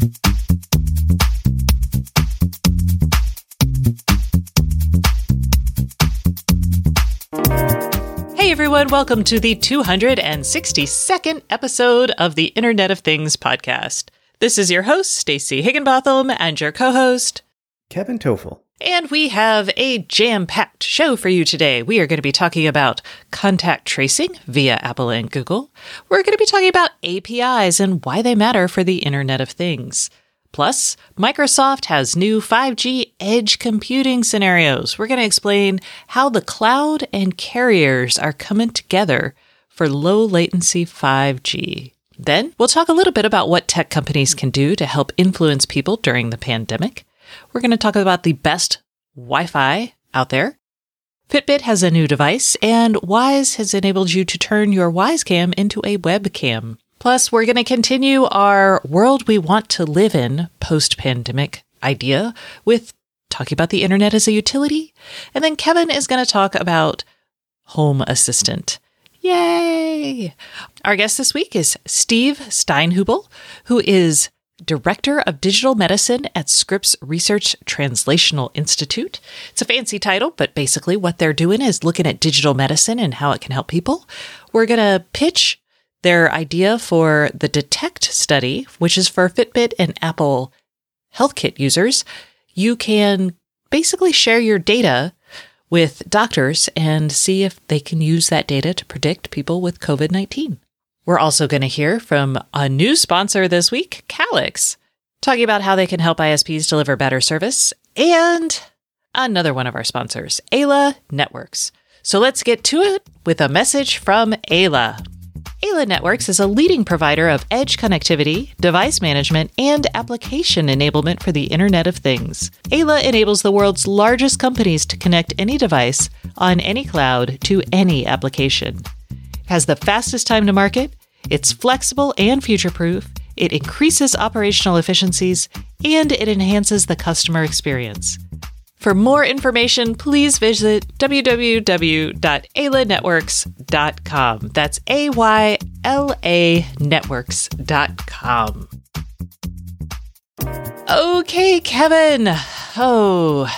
Hey everyone, welcome to the 262nd episode of the Internet of Things podcast. This is your host, Stacey Higginbotham, and your co-host, Kevin Tofel. And we have a jam packed show for you today. We are going to be talking about contact tracing via Apple and Google. We're going to be talking about APIs and why they matter for the Internet of Things. Plus, Microsoft has new 5G edge computing scenarios. We're going to explain how the cloud and carriers are coming together for low latency 5G. Then, we'll talk a little bit about what tech companies can do to help influence people during the pandemic. We're going to talk about the best Wi Fi out there. Fitbit has a new device, and Wyze has enabled you to turn your Wyze Cam into a webcam. Plus, we're going to continue our world we want to live in post pandemic idea with talking about the internet as a utility. And then Kevin is going to talk about Home Assistant. Yay! Our guest this week is Steve Steinhubl, who is Director of Digital Medicine at Scripps Research Translational Institute. It's a fancy title, but basically what they're doing is looking at digital medicine and how it can help people. We're going to pitch their idea for the Detect study, which is for Fitbit and Apple HealthKit users. You can basically share your data with doctors and see if they can use that data to predict people with COVID 19. We're also going to hear from a new sponsor this week, Calix, talking about how they can help ISPs deliver better service, and another one of our sponsors, Ayla Networks. So let's get to it with a message from Ayla. Ayla Networks is a leading provider of edge connectivity, device management, and application enablement for the Internet of Things. Ayla enables the world's largest companies to connect any device on any cloud to any application. Has the fastest time to market, it's flexible and future proof, it increases operational efficiencies, and it enhances the customer experience. For more information, please visit www.aylanetworks.com. That's A Y L A networks.com. Okay, Kevin. Oh,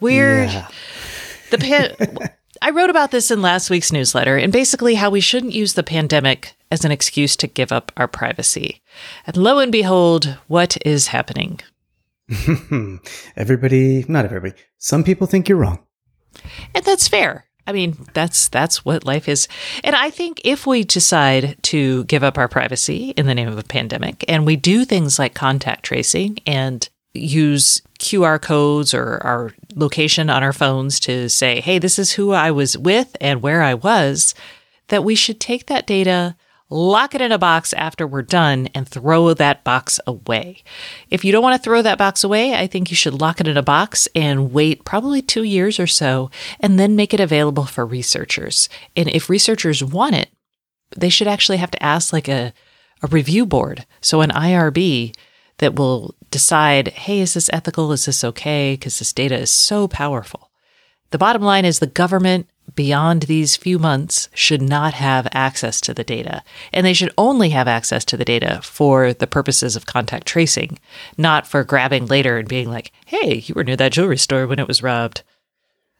we're Yeah. the pan- I wrote about this in last week's newsletter and basically how we shouldn't use the pandemic as an excuse to give up our privacy. And lo and behold, what is happening? everybody, not everybody, some people think you're wrong. And that's fair. I mean, that's that's what life is. And I think if we decide to give up our privacy in the name of a pandemic and we do things like contact tracing and use QR codes or our location on our phones to say, "Hey, this is who I was with and where I was," that we should take that data lock it in a box after we're done and throw that box away. If you don't want to throw that box away, I think you should lock it in a box and wait probably two years or so and then make it available for researchers. And if researchers want it, they should actually have to ask like a, a review board. So an IRB that will decide, hey, is this ethical? Is this okay? Because this data is so powerful. The bottom line is the government beyond these few months should not have access to the data. And they should only have access to the data for the purposes of contact tracing, not for grabbing later and being like, hey, you were near that jewelry store when it was robbed.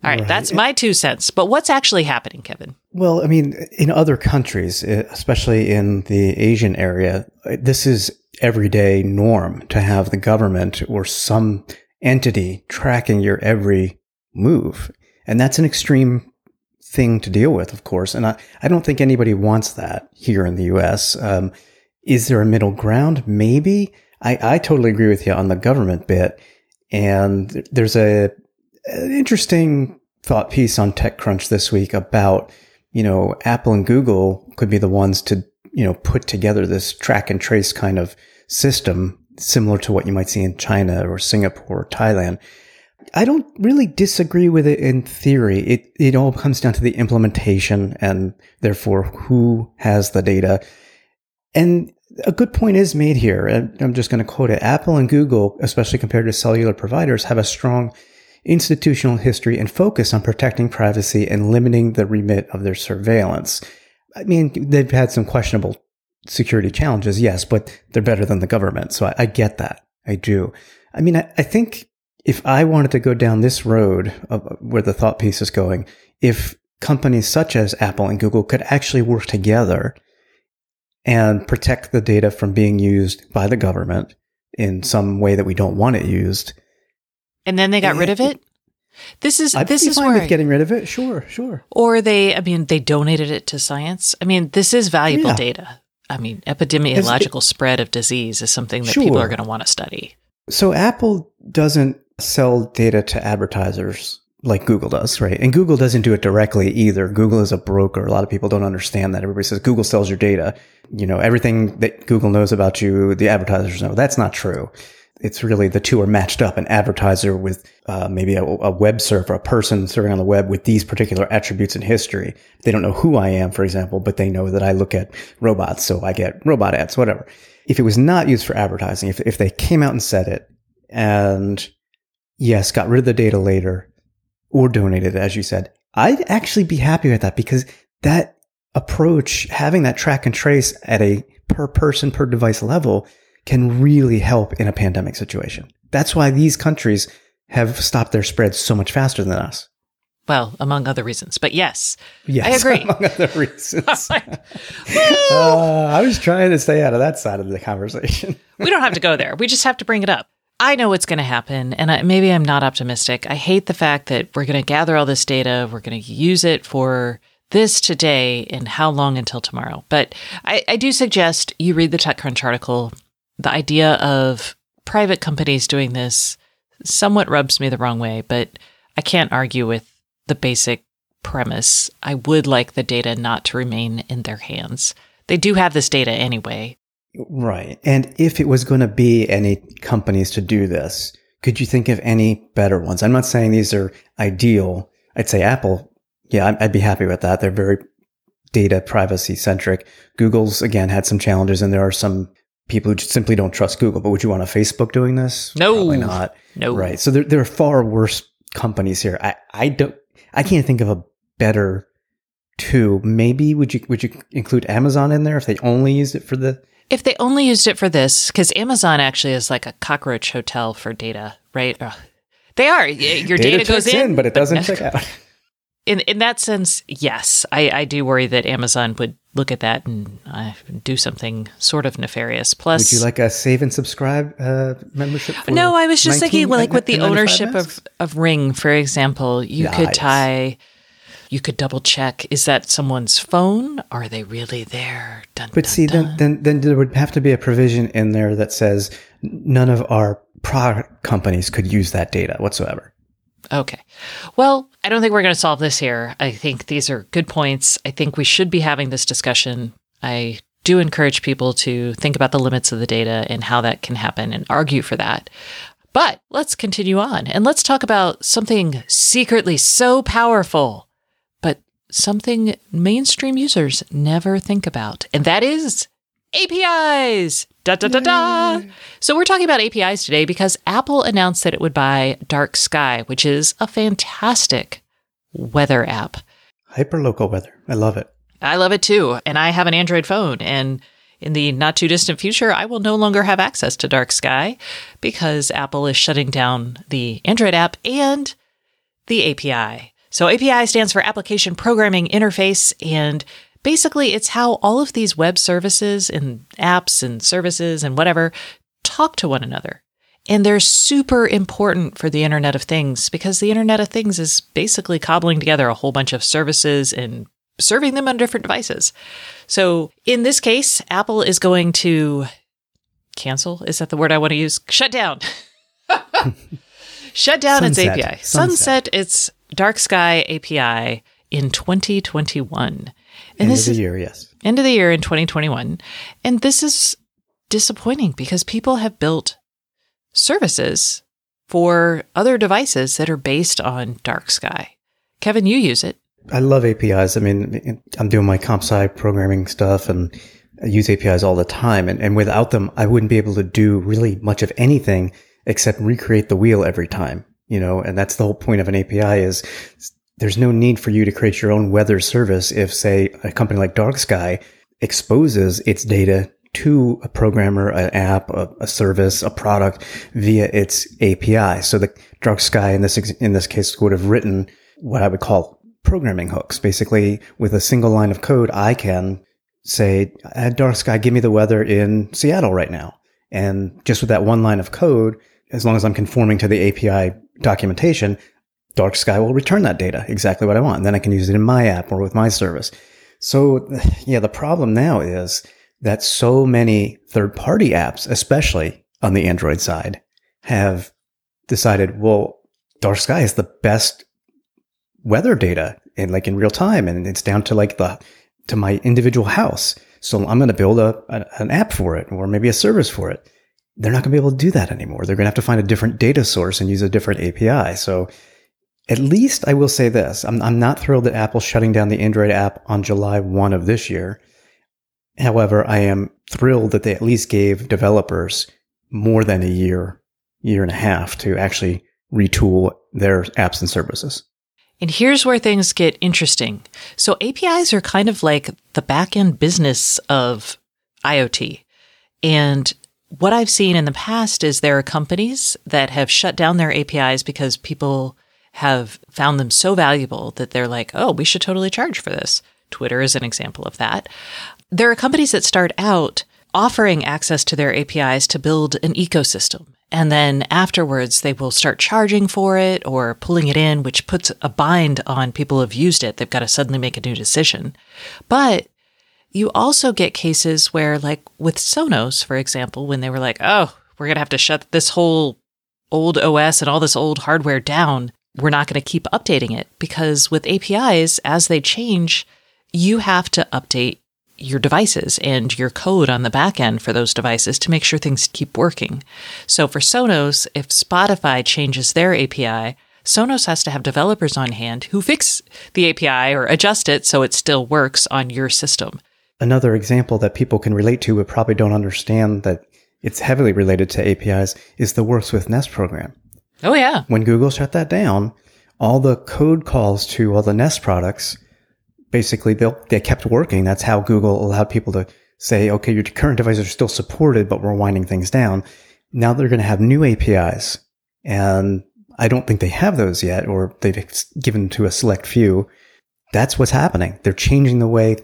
All right, Right. that's my two cents. But what's actually happening, Kevin? Well, I mean, in other countries, eh, especially in the Asian area, eh, this is everyday norm to have the government or some entity tracking your every move. And that's an extreme thing to deal with, of course. And I, I don't think anybody wants that here in the US. Um, is there a middle ground? Maybe. I, I totally agree with you on the government bit. And there's a an interesting thought piece on TechCrunch this week about, you know, Apple and Google could be the ones to, you know, put together this track and trace kind of system similar to what you might see in China or Singapore or Thailand. I don't really disagree with it in theory. It it all comes down to the implementation and therefore who has the data. And a good point is made here. and I'm just going to quote it. Apple and Google, especially compared to cellular providers, have a strong institutional history and focus on protecting privacy and limiting the remit of their surveillance. I mean, they've had some questionable security challenges, yes, but they're better than the government. So I, I get that. I do. I mean, I, I think if I wanted to go down this road of where the thought piece is going, if companies such as Apple and Google could actually work together and protect the data from being used by the government in some way that we don't want it used. And then they got rid eh, of it. This is I'd this be is fine where with getting rid of it. Sure, sure. or they I mean they donated it to science. I mean this is valuable Yeah. data. I mean epidemiological spread of disease is something that people are going to want to study. So Apple doesn't sell data to advertisers like Google does, right? And Google doesn't do it directly either. Google is a broker. A lot of people don't understand that. Everybody says Google sells your data. You know, everything that Google knows about you, the advertisers know. That's not true. It's really the two are matched up. An advertiser with uh, maybe a, a web server, a person serving on the web with these particular attributes in history. They don't know who I am, for example, but they know that I look at robots, so I get robot ads, whatever. If it was not used for advertising, if, if they came out and said it, and yes, got rid of the data later or donated it, as you said, I'd actually be happy with that because that approach, having that track and trace at a per person, per device level can really help in a pandemic situation. That's why these countries have stopped their spread so much faster than us. Well, among other reasons. But yes. Yes, I agree. Among other reasons. Uh, I was trying to stay out of that side of the conversation. we don't have to go there. We just have to bring it up. I know what's going to happen, and I, maybe I'm not optimistic. I hate the fact that we're going to gather all this data, we're going to use it for this today, and how long until tomorrow. But I, I do suggest you read the TechCrunch article. The idea of private companies doing this somewhat rubs me the wrong way, but I can't argue with the basic premise. I would like the data not to remain in their hands. They do have this data anyway. Right. And if it was going to be any companies to do this, could you think of any better ones? I'm not saying these are ideal. I'd say Apple. Yeah, I'd- be happy with that. They're very data privacy centric. Google's again had some challenges and there are some people who just simply don't trust Google. But would you want a Facebook doing this? No. Probably not. No. Right. So there, there are far worse companies here. I, I don't, I can't think of a better two. Maybe would you, would you include Amazon in there if they only used it for the, If they only used it for this, because Amazon actually is like a cockroach hotel for data, right? Ugh. They are. Your data, goes checks in, but it doesn't check out. In in that sense, yes, I, I do worry that Amazon would look at that and uh, do something sort of nefarious. Plus, Would you like a save and subscribe uh, membership? For no, I was just thinking 19 like with the ownership masks? of, of Ring, for example, you could tie, you could double check. Is that someone's phone? Are they really there? Dun, But dun, see, dun. then, then then there would have to be a provision in there that says none of our product companies could use that data whatsoever. Okay. Well, I don't think we're going to solve this here. I think these are good points. I think we should be having this discussion. I do encourage people to think about the limits of the data and how that can happen and argue for that. But let's continue on and let's talk about something secretly so powerful, but something mainstream users never think about. And that is APIs. Da da da da. Mm. So we're talking about APIs today because Apple announced that it would buy Dark Sky, which is a fantastic weather app. Hyperlocal weather. I love it. I love it too, and I have an Android phone and in the not too distant future, I will no longer have access to Dark Sky because Apple is shutting down the Android app and the API. So API stands for Application Programming Interface and basically it's how all of these web services and apps and services and whatever talk to one another. And they're super important for the Internet of Things because the Internet of Things is basically cobbling together a whole bunch of services and serving them on different devices. So in this case, Apple is going to cancel. Is that the word I want to use? Shut down. Shut down its API. Sunset. Sunset its Dark Sky API in 2021. And End this of the year, yes. end of the year in 2021. And this is disappointing because people have built services for other devices that are based on Dark Sky. Kevin, you use it. I love APIs. I mean, I'm doing my comp sci programming stuff and I use APIs all the time. And, and without them, I wouldn't be able to do really much of anything except recreate the wheel every time, you know, and that's the whole point of an API is there's no need for you to create your own weather service if say a company like Dark Sky exposes its data to a programmer, an app, a, a, service, a product via its API. So the dark sky in this, in this case would have written what I would call programming hooks. Basically, with a single line of code, I can say, dark sky, give me the weather in Seattle right now. And just with that one line of code, as long as I'm conforming to the API documentation, dark sky will return that data exactly what I want. And then I can use it in my app or with my service. So yeah, the problem now is that so many third party apps, especially on the Android side, have decided, well, dark sky is the best weather data in like in real time. And it's down to like the, to my individual house. So I'm going to build a, an app for it or maybe a service for it. They're not going to be able to do that anymore. They're going to have to find a different data source and use a different API. So at least I will say this. I'm, I'm not thrilled that Apple's shutting down the Android app on July 1 of this year. However, I am thrilled that they at least gave developers more than a year, year and a half to actually retool their apps and services. And here's where things get interesting. So APIs are kind of like the back end business of IoT. And what I've seen in the past is there are companies that have shut down their APIs because people have found them so valuable that they're like, oh, we should totally charge for this. Twitter is an example of that. There are companies that start out offering access to their APIs to build an ecosystem. And then afterwards, they will start charging for it or pulling it in, which puts a bind on people who've used it. They've got to suddenly make a new decision. But you also get cases where, like with Sonos, for example, when they were like, oh, we're going to have to shut this whole old OS and all this old hardware down. We're not going to keep updating it because with APIs, as they change, you have to update your devices and your code on the back end for those devices to make sure things keep working. So for Sonos, if Spotify changes their API, Sonos has to have developers on hand who fix the API or adjust it so it still works on your system. Another example that people can relate to but probably don't understand that it's heavily related to APIs is the Works with Nest program. Oh, yeah. When Google shut that down, all the code calls to all the Nest products basically they they kept working. That's how Google allowed people to say, okay, your current devices are still supported, but we're winding things down. Now they're going to have new APIs and I don't think they have those yet, or they've given to a select few. That's what's happening. They're changing the way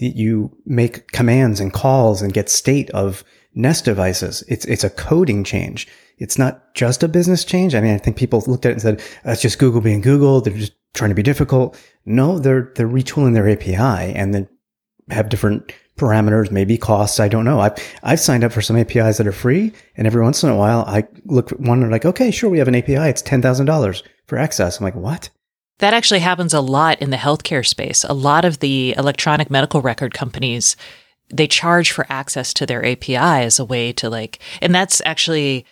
you make commands and calls and get state of Nest devices. It's, it's a coding change. It's not just a business change. I mean, I think people looked at it and said, uh, that's just Google being Google. They're just trying to be difficult. No, they're, they're retooling their API and then have different parameters, maybe costs. I don't know. I've, I've signed up for some APIs that are free. And every once in a while, I look at one and like, okay, sure, we have an API. It's $10,000 for access. I'm like, what? That actually happens a lot in the healthcare space. A lot of the electronic medical record companies, they charge for access to their API as a way to like, and that's actually,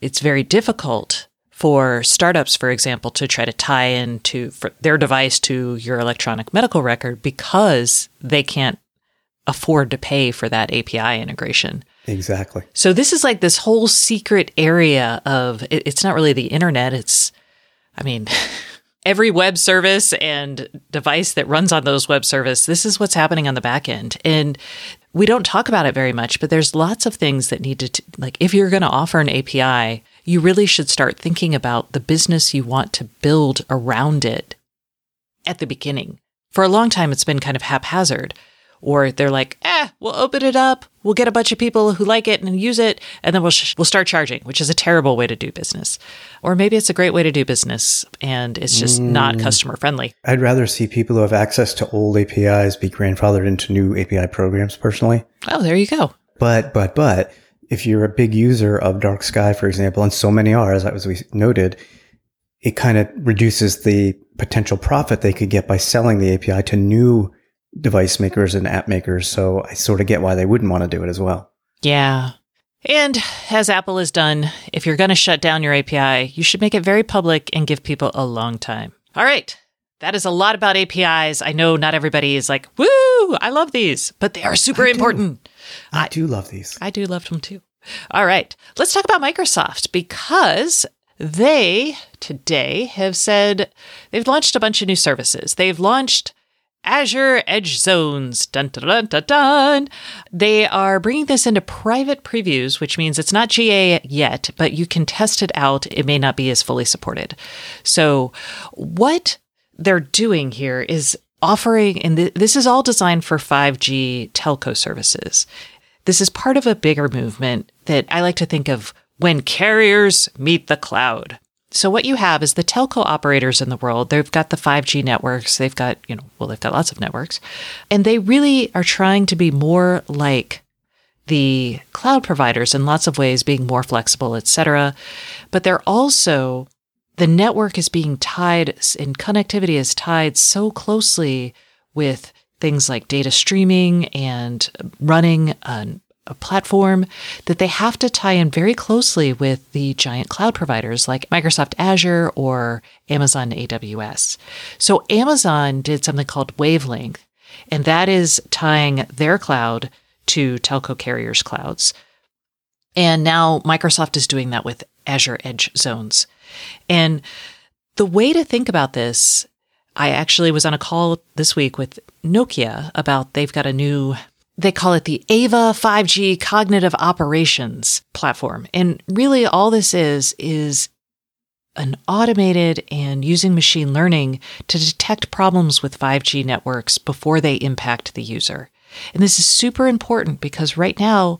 it's very difficult for startups, for example, to try to tie into their device to your electronic medical record because they can't afford to pay for that API integration. Exactly. So this is like this whole secret area of it's not really the internet. It's, I mean, every web service and device that runs on those web service. This is what's happening on the back end, and we don't talk about it very much. But there's lots of things that need to t- like if you're going to offer an API you really should start thinking about the business you want to build around it at the beginning. For a long time, it's been kind of haphazard. Or they're like, eh, we'll open it up. We'll get a bunch of people who like it and use it, and then we'll, sh- we'll start charging, which is a terrible way to do business. Or maybe it's a great way to do business and it's just mm. not customer friendly. I'd rather see people who have access to old APIs be grandfathered into new API programs personally. Oh, there you go. But, but, but if you're a big user of dark sky, for example, and so many are, as we noted, it kind of reduces the potential profit they could get by selling the API to new device makers and app makers. So I sort of get why they wouldn't want to do it as well. Yeah. And as Apple has done, if you're going to shut down your API, you should make it very public and give people a long time. All right. That is a lot about APIs. I know not everybody is like, woo, I love these, but they are super I important. I, I do love these. I do love them too. All right. Let's talk about Microsoft because they today have said they've launched a bunch of new services. They've launched Azure Edge Zones. Dun, dun, dun, dun. They are bringing this into private previews, which means it's not GA yet, but you can test it out. It may not be as fully supported. So, what they're doing here is offering, and th- this is all designed for 5G telco services. This is part of a bigger movement that I like to think of when carriers meet the cloud. So what you have is the telco operators in the world. They've got the 5G networks. They've got, you know, well, they've got lots of networks. And they really are trying to be more like the cloud providers in lots of ways, being more flexible, et cetera. But they're also, the network is being tied and connectivity is tied so closely with things like data streaming and running an platform that they have to tie in very closely with the giant cloud providers like Microsoft Azure or Amazon AWS. So Amazon did something called Wavelength, and that is tying their cloud to telco carriers' clouds. And now Microsoft is doing that with Azure Edge Zones. And the way to think about this, I actually was on a call this week with Nokia about they've got a new they call it the AVA 5G cognitive operations platform. And really all this is, is an automated and using machine learning to detect problems with 5G networks before they impact the user. And this is super important because right now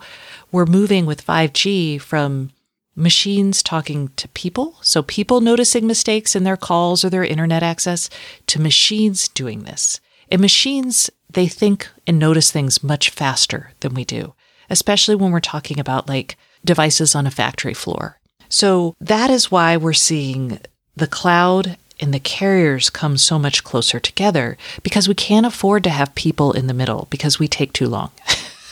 we're moving with 5G from machines talking to people, so people noticing mistakes in their calls or their internet access, to machines doing this. And machines they think and notice things much faster than we do, especially when we're talking about like devices on a factory floor. So that is why we're seeing the cloud and the carriers come so much closer together because we can't afford to have people in the middle because we take too long.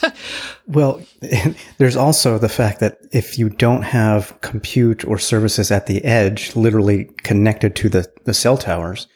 well, there's also the fact that if you don't have compute or services at the edge, literally connected to the, the cell towers,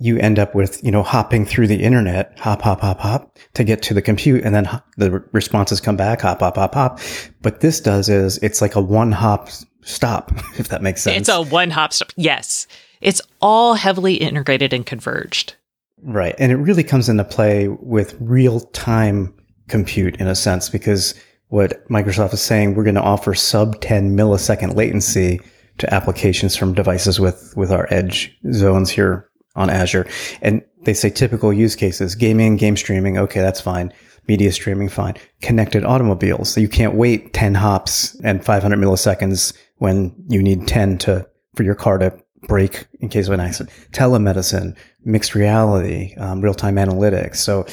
you end up with, you know, hopping through the internet, hop, hop, hop, hop to get to the compute. And then the responses come back, hop, hop, hop, hop. But this does is it's like a one hop stop, if that makes sense. It's a one hop stop. Yes. It's all heavily integrated and converged. Right. And it really comes into play with real time compute in a sense, because what Microsoft is saying, we're going to offer sub 10 millisecond latency to applications from devices with, with our edge zones here on Azure. And they say typical use cases, gaming, game streaming. Okay, that's fine. Media streaming, fine. Connected automobiles. So you can't wait 10 hops and 500 milliseconds when you need 10 to, for your car to brake in case of an accident. Telemedicine, mixed reality, um, real time analytics. So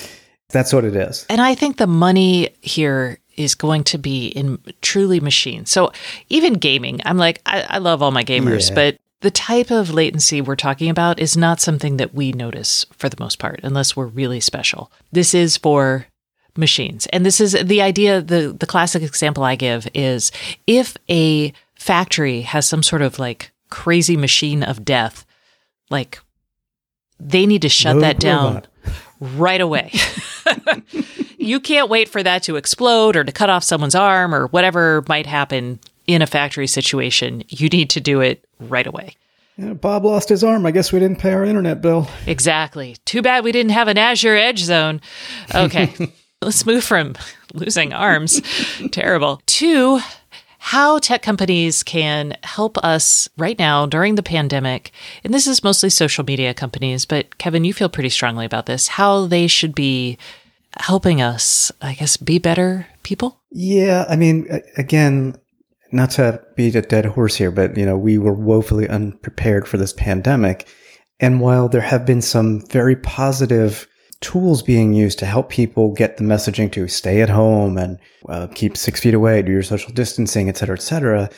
that's what it is. And I think the money here is going to be in truly machines. So even gaming, I'm like, I, I love all my gamers, yeah. but the type of latency we're talking about is not something that we notice for the most part, unless we're really special. This is for machines. And this is the idea, the, the classic example I give is if a factory has some sort of like crazy machine of death, like they need to shut no that down right away. you can't wait for that to explode or to cut off someone's arm or whatever might happen in a factory situation. You need to do it right away. Yeah, Bob lost his arm. I guess we didn't pay our internet bill. Exactly. Too bad we didn't have an Azure Edge zone. Okay. Let's move from losing arms, terrible, to how tech companies can help us right now during the pandemic. And this is mostly social media companies, but Kevin, you feel pretty strongly about this, how they should be helping us, I guess, be better people? Yeah. I mean, again, not to beat a dead horse here, but you know, we were woefully unprepared for this pandemic. And while there have been some very positive tools being used to help people get the messaging to stay at home and uh, keep six feet away, do your social distancing, et cetera, et cetera,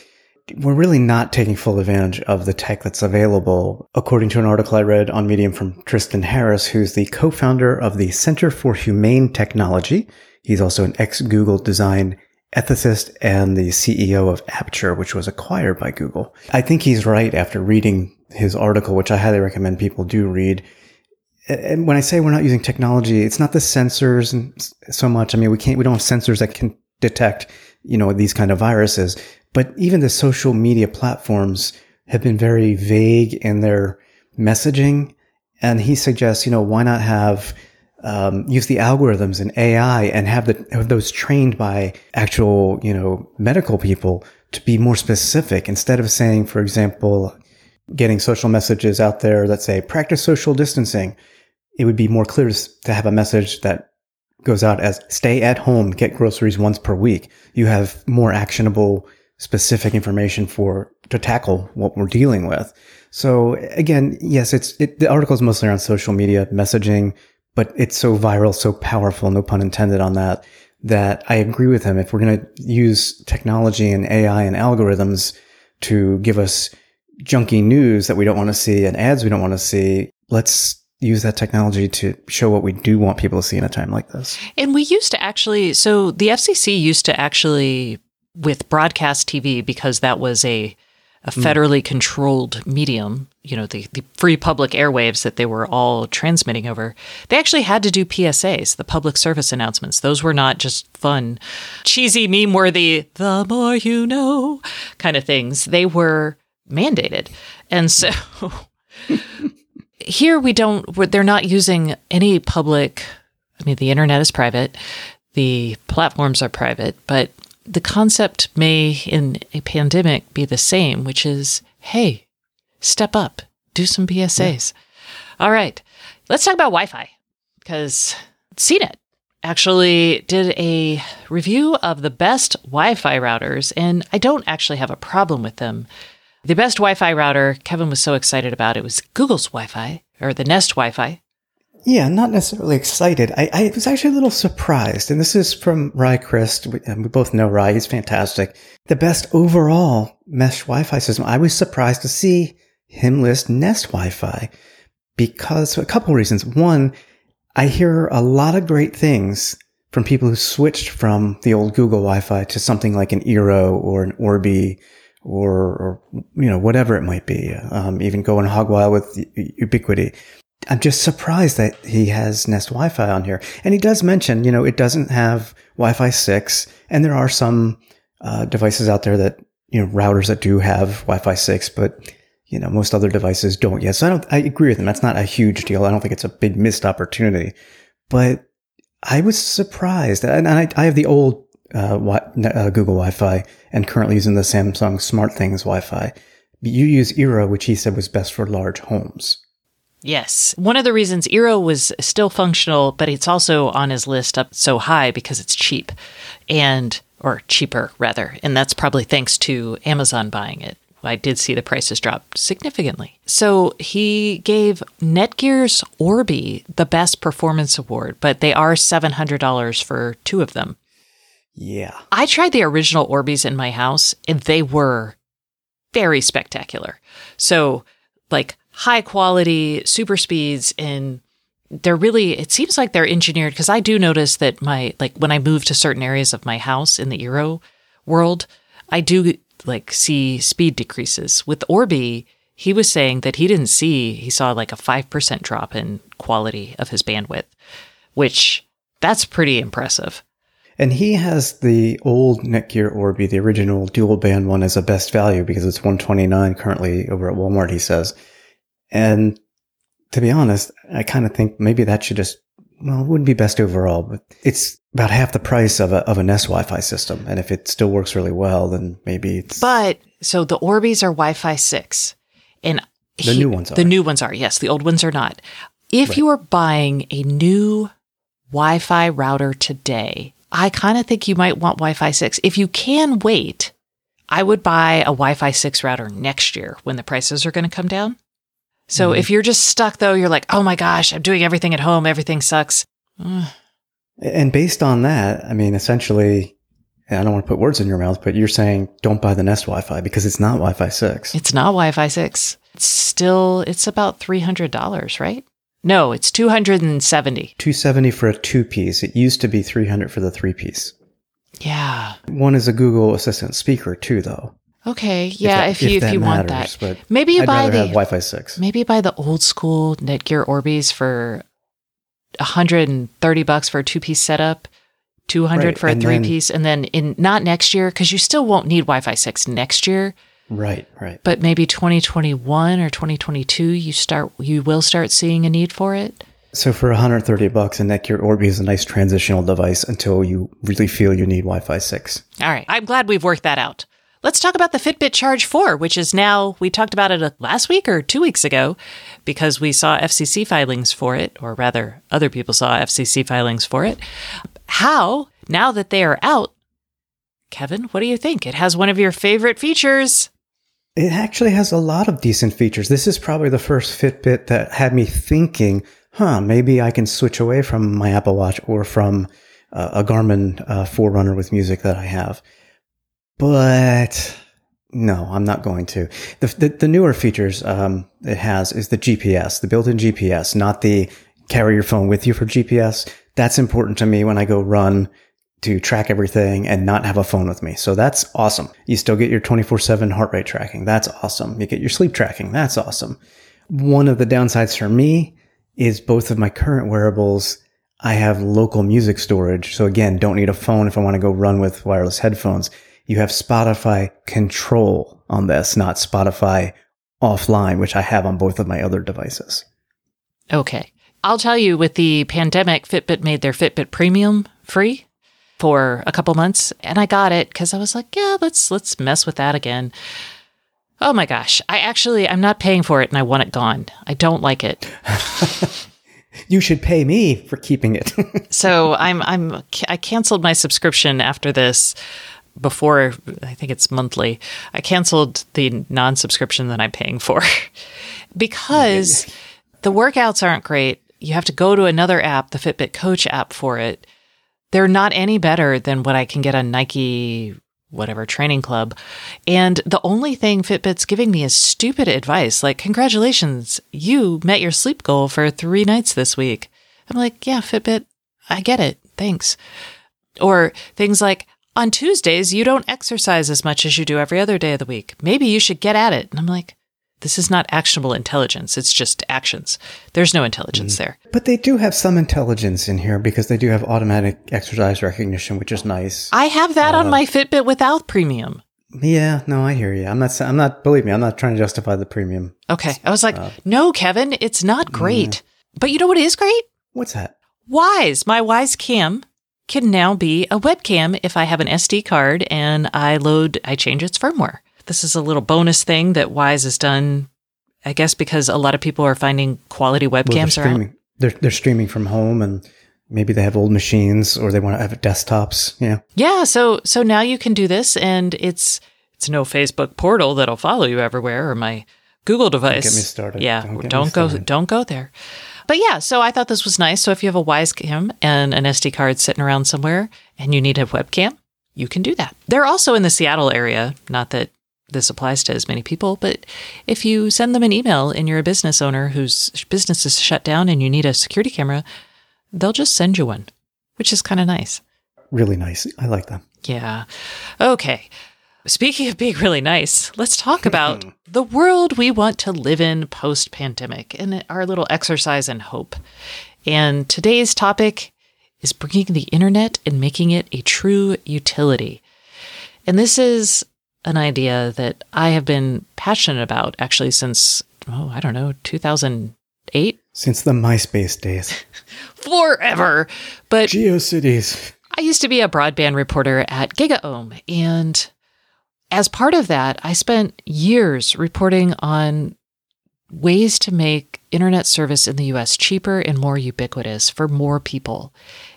we're really not taking full advantage of the tech that's available. According to an article I read on Medium from Tristan Harris, who's the co-founder of the Center for Humane Technology. He's also an ex-Google design ethicist and the CEO of Apture, which was acquired by Google. I think he's right after reading his article, which I highly recommend people do read. And when I say we're not using technology, it's not the sensors so much. I mean, we can't, we don't have sensors that can detect, you know, these kind of viruses, but even the social media platforms have been very vague in their messaging. And he suggests, you know, why not have um, use the algorithms and AI and have, the, have those trained by actual, you know, medical people to be more specific instead of saying, for example, getting social messages out there that say practice social distancing. It would be more clear to have a message that goes out as stay at home, get groceries once per week. You have more actionable, specific information for to tackle what we're dealing with. So again, yes, it's it, the article is mostly around social media messaging, but it's so viral, so powerful, no pun intended on that, that I agree with him. If we're going to use technology and AI and algorithms to give us junky news that we don't want to see and ads we don't want to see, let's use that technology to show what we do want people to see in a time like this. And we used to actually, so the FCC used to actually, with broadcast TV, because that was a a mm. federally controlled medium, you know, the, the free public airwaves that they were all transmitting over, they actually had to do PSAs, the public service announcements. Those were not just fun, cheesy, meme worthy, the more you know kind of things. They were mandated. And so here we don't, they're not using any public, I mean, the internet is private, the platforms are private, but the concept may in a pandemic be the same, which is, hey, step up, do some PSAs. Yeah. All right, let's talk about Wi Fi because CNET actually did a review of the best Wi Fi routers, and I don't actually have a problem with them. The best Wi Fi router, Kevin was so excited about it, was Google's Wi Fi or the Nest Wi Fi. Yeah, not necessarily excited. I, I, was actually a little surprised. And this is from Ry Crist. We, we both know Ry. He's fantastic. The best overall mesh Wi-Fi system. I was surprised to see him list Nest Wi-Fi because a couple reasons. One, I hear a lot of great things from people who switched from the old Google Wi-Fi to something like an Eero or an Orbi or, or you know, whatever it might be. Um, even going hog wild with Ubiquiti. I'm just surprised that he has Nest Wi-Fi on here. And he does mention, you know, it doesn't have Wi-Fi 6 and there are some uh, devices out there that, you know, routers that do have Wi-Fi 6, but you know, most other devices don't yet. So I don't, I agree with him. That's not a huge deal. I don't think it's a big missed opportunity, but I was surprised. And I, I have the old, uh, uh, Google Wi-Fi and currently using the Samsung SmartThings Wi-Fi. You use Eero, which he said was best for large homes. Yes. One of the reasons Eero was still functional, but it's also on his list up so high because it's cheap and, or cheaper rather. And that's probably thanks to Amazon buying it. I did see the prices drop significantly. So he gave Netgear's Orbi the best performance award, but they are $700 for two of them. Yeah. I tried the original Orbis in my house and they were very spectacular. So, like high quality super speeds and they're really it seems like they're engineered because I do notice that my like when I move to certain areas of my house in the Eero world, I do like see speed decreases. With Orbi, he was saying that he didn't see he saw like a 5% drop in quality of his bandwidth, which that's pretty impressive. And he has the old Netgear Orbi, the original dual band one as a best value because it's 129 currently over at Walmart, he says. And to be honest, I kind of think maybe that should just, well, it wouldn't be best overall, but it's about half the price of a, of a Nest Wi-Fi system. And if it still works really well, then maybe it's. But so the Orbis are Wi-Fi 6 and the he, new ones are. The new ones are. Yes. The old ones are not. If right. you are buying a new Wi-Fi router today, I kind of think you might want Wi-Fi 6. If you can wait, I would buy a Wi-Fi 6 router next year when the prices are going to come down. So mm-hmm. if you're just stuck though, you're like, oh my gosh, I'm doing everything at home. Everything sucks. And based on that, I mean, essentially, I don't want to put words in your mouth, but you're saying don't buy the Nest Wi-Fi because it's not Wi-Fi 6. It's not Wi-Fi 6. It's still, it's about $300, right? No, it's 270. 270 for a two piece. It used to be 300 for the three piece. Yeah. One is a Google Assistant speaker too, though. Okay, yeah, if, that, if you if, if you matters, want that, maybe you I'd buy the Wi-Fi six. Maybe buy the old school Netgear Orbis for hundred and thirty bucks for a two piece setup, two hundred right. for a and three then, piece, and then in not next year because you still won't need Wi-Fi six next year. Right, right. But maybe twenty twenty one or twenty twenty two, you start you will start seeing a need for it. So for 130 bucks, a Netgear Orbi is a nice transitional device until you really feel you need Wi-Fi 6. All right. I'm glad we've worked that out. Let's talk about the Fitbit Charge 4, which is now, we talked about it last week or two weeks ago because we saw FCC filings for it, or rather, other people saw FCC filings for it. How, now that they are out, Kevin, what do you think? It has one of your favorite features. It actually has a lot of decent features. This is probably the first Fitbit that had me thinking, huh, maybe I can switch away from my Apple Watch or from uh, a Garmin uh, Forerunner with music that I have. But no, I'm not going to. The, the, the newer features um, it has is the GPS, the built-in GPS, not the carry your phone with you for GPS. That's important to me when I go run to track everything and not have a phone with me. So that's awesome. You still get your 24 7 heart rate tracking. That's awesome. You get your sleep tracking. That's awesome. One of the downsides for me is both of my current wearables. I have local music storage. So again, don't need a phone if I want to go run with wireless headphones. You have Spotify control on this, not Spotify offline, which I have on both of my other devices. Okay. I'll tell you with the pandemic, Fitbit made their Fitbit Premium free for a couple months and I got it cuz I was like, yeah, let's let's mess with that again. Oh my gosh. I actually I'm not paying for it and I want it gone. I don't like it. you should pay me for keeping it. so, I'm I'm I canceled my subscription after this before I think it's monthly. I canceled the non-subscription that I'm paying for because the workouts aren't great. You have to go to another app, the Fitbit Coach app for it they're not any better than what I can get on Nike whatever training club. And the only thing Fitbit's giving me is stupid advice like, congratulations, you met your sleep goal for three nights this week. I'm like, yeah, Fitbit, I get it. Thanks. Or things like, on Tuesdays, you don't exercise as much as you do every other day of the week. Maybe you should get at it. And I'm like, this is not actionable intelligence. It's just actions. There's no intelligence mm. there. But they do have some intelligence in here because they do have automatic exercise recognition, which is nice. I have that uh, on my Fitbit without premium. Yeah, no, I hear you. I'm not. I'm not. Believe me, I'm not trying to justify the premium. Okay, I was like, uh, no, Kevin, it's not great. Mm. But you know what is great? What's that? Wyze, My Wyze Cam can now be a webcam if I have an SD card and I load. I change its firmware. This is a little bonus thing that Wyze has done, I guess, because a lot of people are finding quality webcams well, they're streaming. They're, they're streaming from home and maybe they have old machines or they want to have desktops. Yeah. Yeah. So, so now you can do this and it's, it's no Facebook portal that'll follow you everywhere or my Google device. Don't get me started. Yeah. Don't, don't go, started. don't go there. But yeah, so I thought this was nice. So if you have a Wyze cam and an SD card sitting around somewhere and you need a webcam, you can do that. They're also in the Seattle area. Not that this applies to as many people, but if you send them an email and you're a business owner whose business is shut down and you need a security camera, they'll just send you one, which is kind of nice. Really nice. I like them. Yeah. Okay. Speaking of being really nice, let's talk hmm. about the world we want to live in post pandemic and our little exercise in hope. And today's topic is bringing the internet and making it a true utility. And this is an idea that I have been passionate about actually since, oh, I don't know, 2008. Since the MySpace days. Forever. But GeoCities. I used to be a broadband reporter at GigaOM. And as part of that, I spent years reporting on ways to make internet service in the US cheaper and more ubiquitous for more people.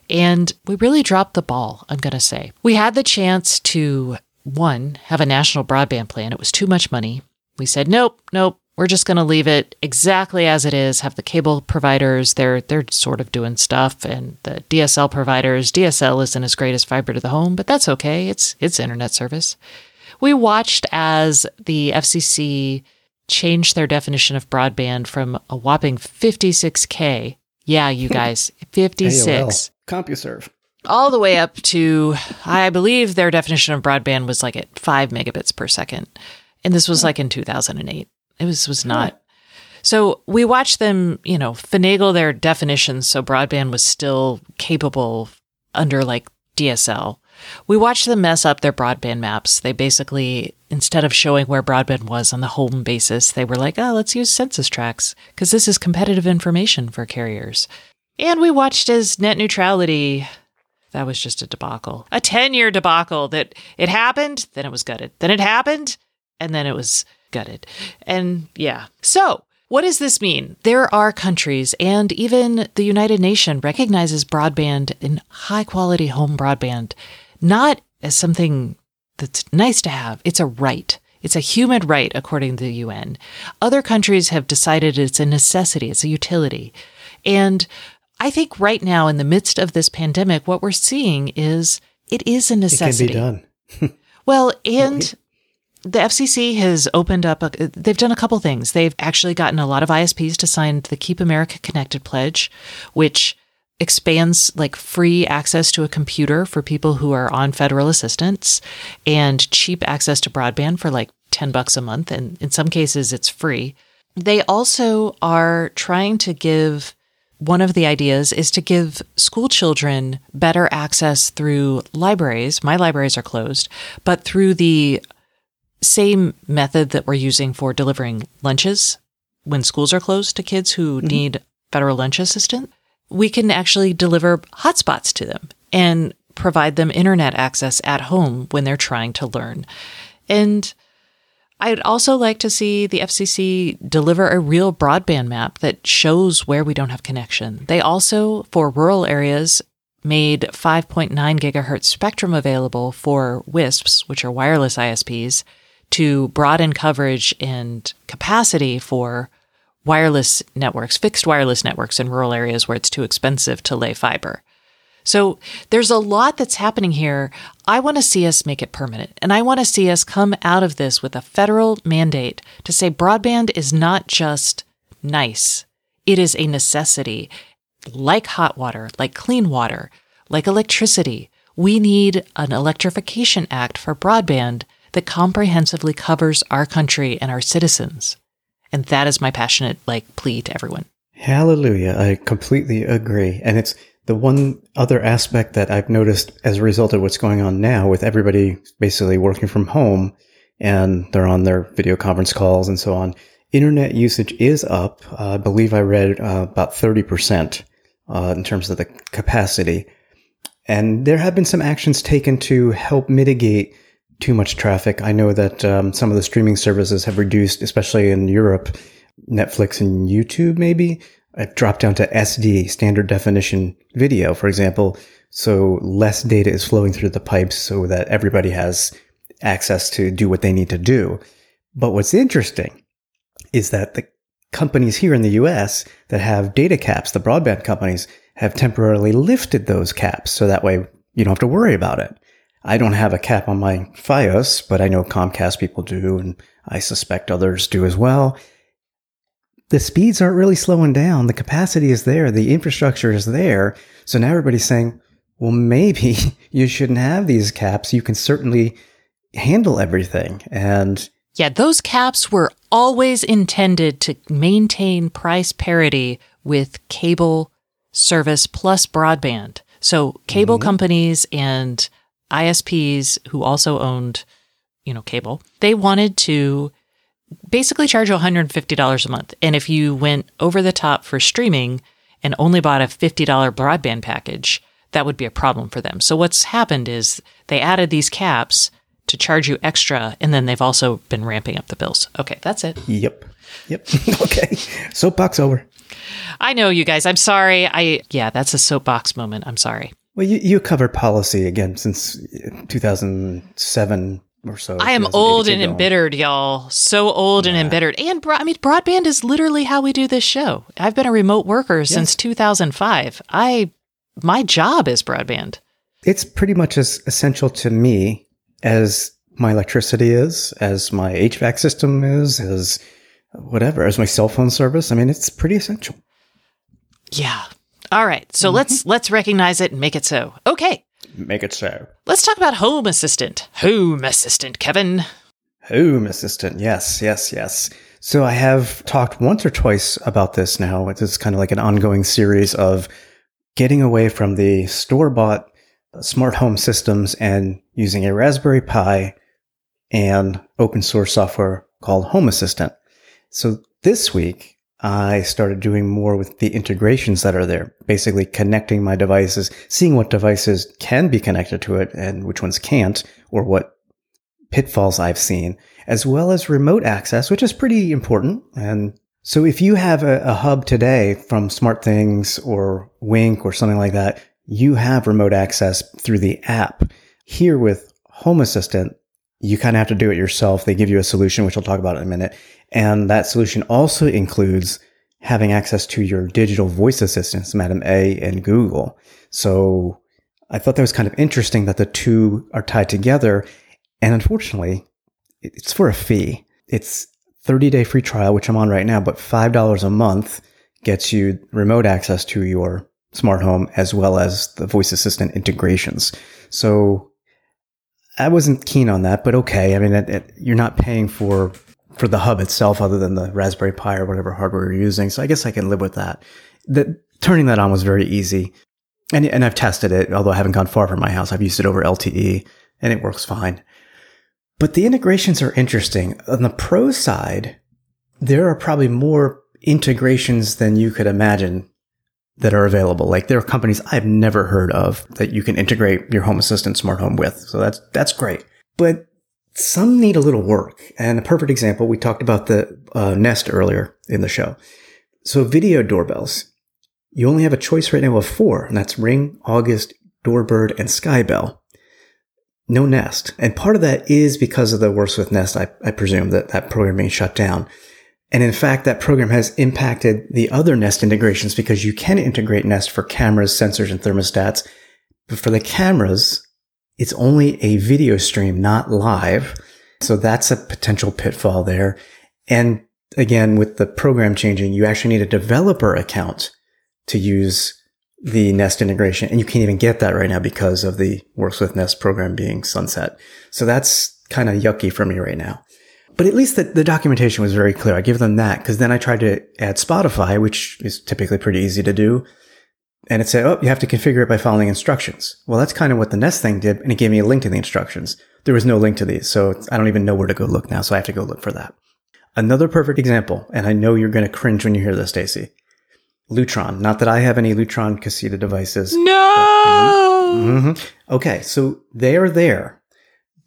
And we really dropped the ball, I'm going to say. We had the chance to one, have a national broadband plan. It was too much money. We said, nope, nope, we're just going to leave it exactly as it is. Have the cable providers, they're they're sort of doing stuff, and the DSL providers, DSL isn't as great as fiber to the home, but that's okay. It's it's internet service. We watched as the FCC changed their definition of broadband from a whopping 56k. Yeah, you hmm. guys, 56. CompuServe all the way up to, I believe their definition of broadband was like at five megabits per second. And this was like in 2008. It was, was not. So we watched them, you know, finagle their definitions so broadband was still capable under like DSL. We watched them mess up their broadband maps. They basically, instead of showing where broadband was on the home basis, they were like, oh, let's use census tracts because this is competitive information for carriers. And we watched as net neutrality. That was just a debacle, a 10 year debacle that it happened, then it was gutted. Then it happened, and then it was gutted. And yeah. So what does this mean? There are countries, and even the United Nations recognizes broadband and high quality home broadband not as something that's nice to have, it's a right. It's a human right, according to the UN. Other countries have decided it's a necessity, it's a utility. And I think right now, in the midst of this pandemic, what we're seeing is it is a necessity. It can be done. well, and the FCC has opened up, a, they've done a couple things. They've actually gotten a lot of ISPs to sign the Keep America Connected pledge, which expands like free access to a computer for people who are on federal assistance and cheap access to broadband for like 10 bucks a month. And in some cases, it's free. They also are trying to give one of the ideas is to give school children better access through libraries. My libraries are closed, but through the same method that we're using for delivering lunches when schools are closed to kids who mm-hmm. need federal lunch assistance, we can actually deliver hotspots to them and provide them internet access at home when they're trying to learn. And I'd also like to see the FCC deliver a real broadband map that shows where we don't have connection. They also, for rural areas, made 5.9 gigahertz spectrum available for WISPs, which are wireless ISPs, to broaden coverage and capacity for wireless networks, fixed wireless networks in rural areas where it's too expensive to lay fiber. So there's a lot that's happening here. I want to see us make it permanent. And I want to see us come out of this with a federal mandate to say broadband is not just nice, it is a necessity, like hot water, like clean water, like electricity. We need an electrification act for broadband that comprehensively covers our country and our citizens. And that is my passionate like plea to everyone. Hallelujah. I completely agree. And it's the one other aspect that I've noticed as a result of what's going on now with everybody basically working from home and they're on their video conference calls and so on. Internet usage is up. Uh, I believe I read uh, about 30% uh, in terms of the capacity. And there have been some actions taken to help mitigate too much traffic. I know that um, some of the streaming services have reduced, especially in Europe, Netflix and YouTube maybe have dropped down to SD, standard definition video, for example. So less data is flowing through the pipes so that everybody has access to do what they need to do. But what's interesting is that the companies here in the US that have data caps, the broadband companies, have temporarily lifted those caps. So that way you don't have to worry about it. I don't have a cap on my Fios, but I know Comcast people do, and I suspect others do as well. The speeds aren't really slowing down. The capacity is there. The infrastructure is there. So now everybody's saying, well, maybe you shouldn't have these caps. You can certainly handle everything. And yeah, those caps were always intended to maintain price parity with cable service plus broadband. So cable mm-hmm. companies and ISPs who also owned, you know, cable, they wanted to basically charge you $150 a month. And if you went over the top for streaming and only bought a $50 broadband package, that would be a problem for them. So what's happened is they added these caps to charge you extra, and then they've also been ramping up the bills. Okay, that's it. Yep. Yep. okay. Soapbox over. I know you guys. I'm sorry. I yeah, that's a soapbox moment. I'm sorry. Well, you, you covered policy again since 2007 or so. I am old and embittered, y'all. So old yeah. and embittered. And bro- I mean, broadband is literally how we do this show. I've been a remote worker yes. since 2005. I my job is broadband. It's pretty much as essential to me as my electricity is, as my HVAC system is, as whatever, as my cell phone service. I mean, it's pretty essential. Yeah, all right. So mm-hmm. let's let's recognize it and make it so. Okay. Make it so. Let's talk about Home Assistant. Home Assistant, Kevin. Home Assistant. Yes, yes, yes. So I have talked once or twice about this now. It's kind of like an ongoing series of getting away from the store bought smart home systems and using a Raspberry Pi and open source software called Home Assistant. So this week, I started doing more with the integrations that are there, basically connecting my devices, seeing what devices can be connected to it and which ones can't, or what pitfalls I've seen, as well as remote access, which is pretty important. And so if you have a, a hub today from SmartThings or Wink or something like that, you have remote access through the app. Here with Home Assistant, you kind of have to do it yourself. They give you a solution, which I'll talk about in a minute. And that solution also includes having access to your digital voice assistants, Madam A and Google. So I thought that was kind of interesting that the two are tied together. And unfortunately, it's for a fee. It's 30 day free trial, which I'm on right now, but $5 a month gets you remote access to your smart home as well as the voice assistant integrations. So I wasn't keen on that, but okay. I mean, it, it, you're not paying for for the hub itself other than the Raspberry Pi or whatever hardware you're using. So I guess I can live with that. The, turning that on was very easy. And, and I've tested it, although I haven't gone far from my house. I've used it over LTE and it works fine. But the integrations are interesting. On the pro side, there are probably more integrations than you could imagine that are available. Like there are companies I've never heard of that you can integrate your home assistant smart home with. So that's, that's great. But some need a little work. And a perfect example, we talked about the uh, Nest earlier in the show. So video doorbells, you only have a choice right now of four, and that's Ring, August, Doorbird, and Skybell. No Nest. And part of that is because of the Works with Nest, I, I presume that that program being shut down. And in fact, that program has impacted the other Nest integrations because you can integrate Nest for cameras, sensors, and thermostats. But for the cameras, it's only a video stream, not live. So that's a potential pitfall there. And again, with the program changing, you actually need a developer account to use the Nest integration. And you can't even get that right now because of the Works with Nest program being sunset. So that's kind of yucky for me right now. But at least the, the documentation was very clear. I give them that because then I tried to add Spotify, which is typically pretty easy to do. And it said, oh, you have to configure it by following instructions. Well, that's kind of what the Nest thing did. And it gave me a link to the instructions. There was no link to these. So I don't even know where to go look now. So I have to go look for that. Another perfect example. And I know you're going to cringe when you hear this, Stacey. Lutron. Not that I have any Lutron Caséta devices. No. Mm-hmm. Okay. So they are there,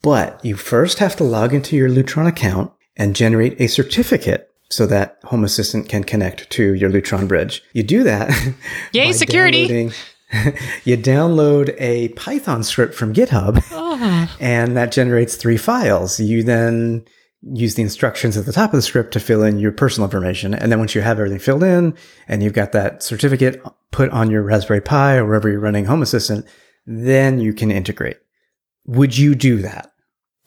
but you first have to log into your Lutron account and generate a certificate so that Home Assistant can connect to your Lutron bridge. You do that. Yay, security. you download a Python script from GitHub oh. and that generates three files. You then use the instructions at the top of the script to fill in your personal information. And then once you have everything filled in and you've got that certificate put on your Raspberry Pi or wherever you're running Home Assistant, then you can integrate. Would you do that?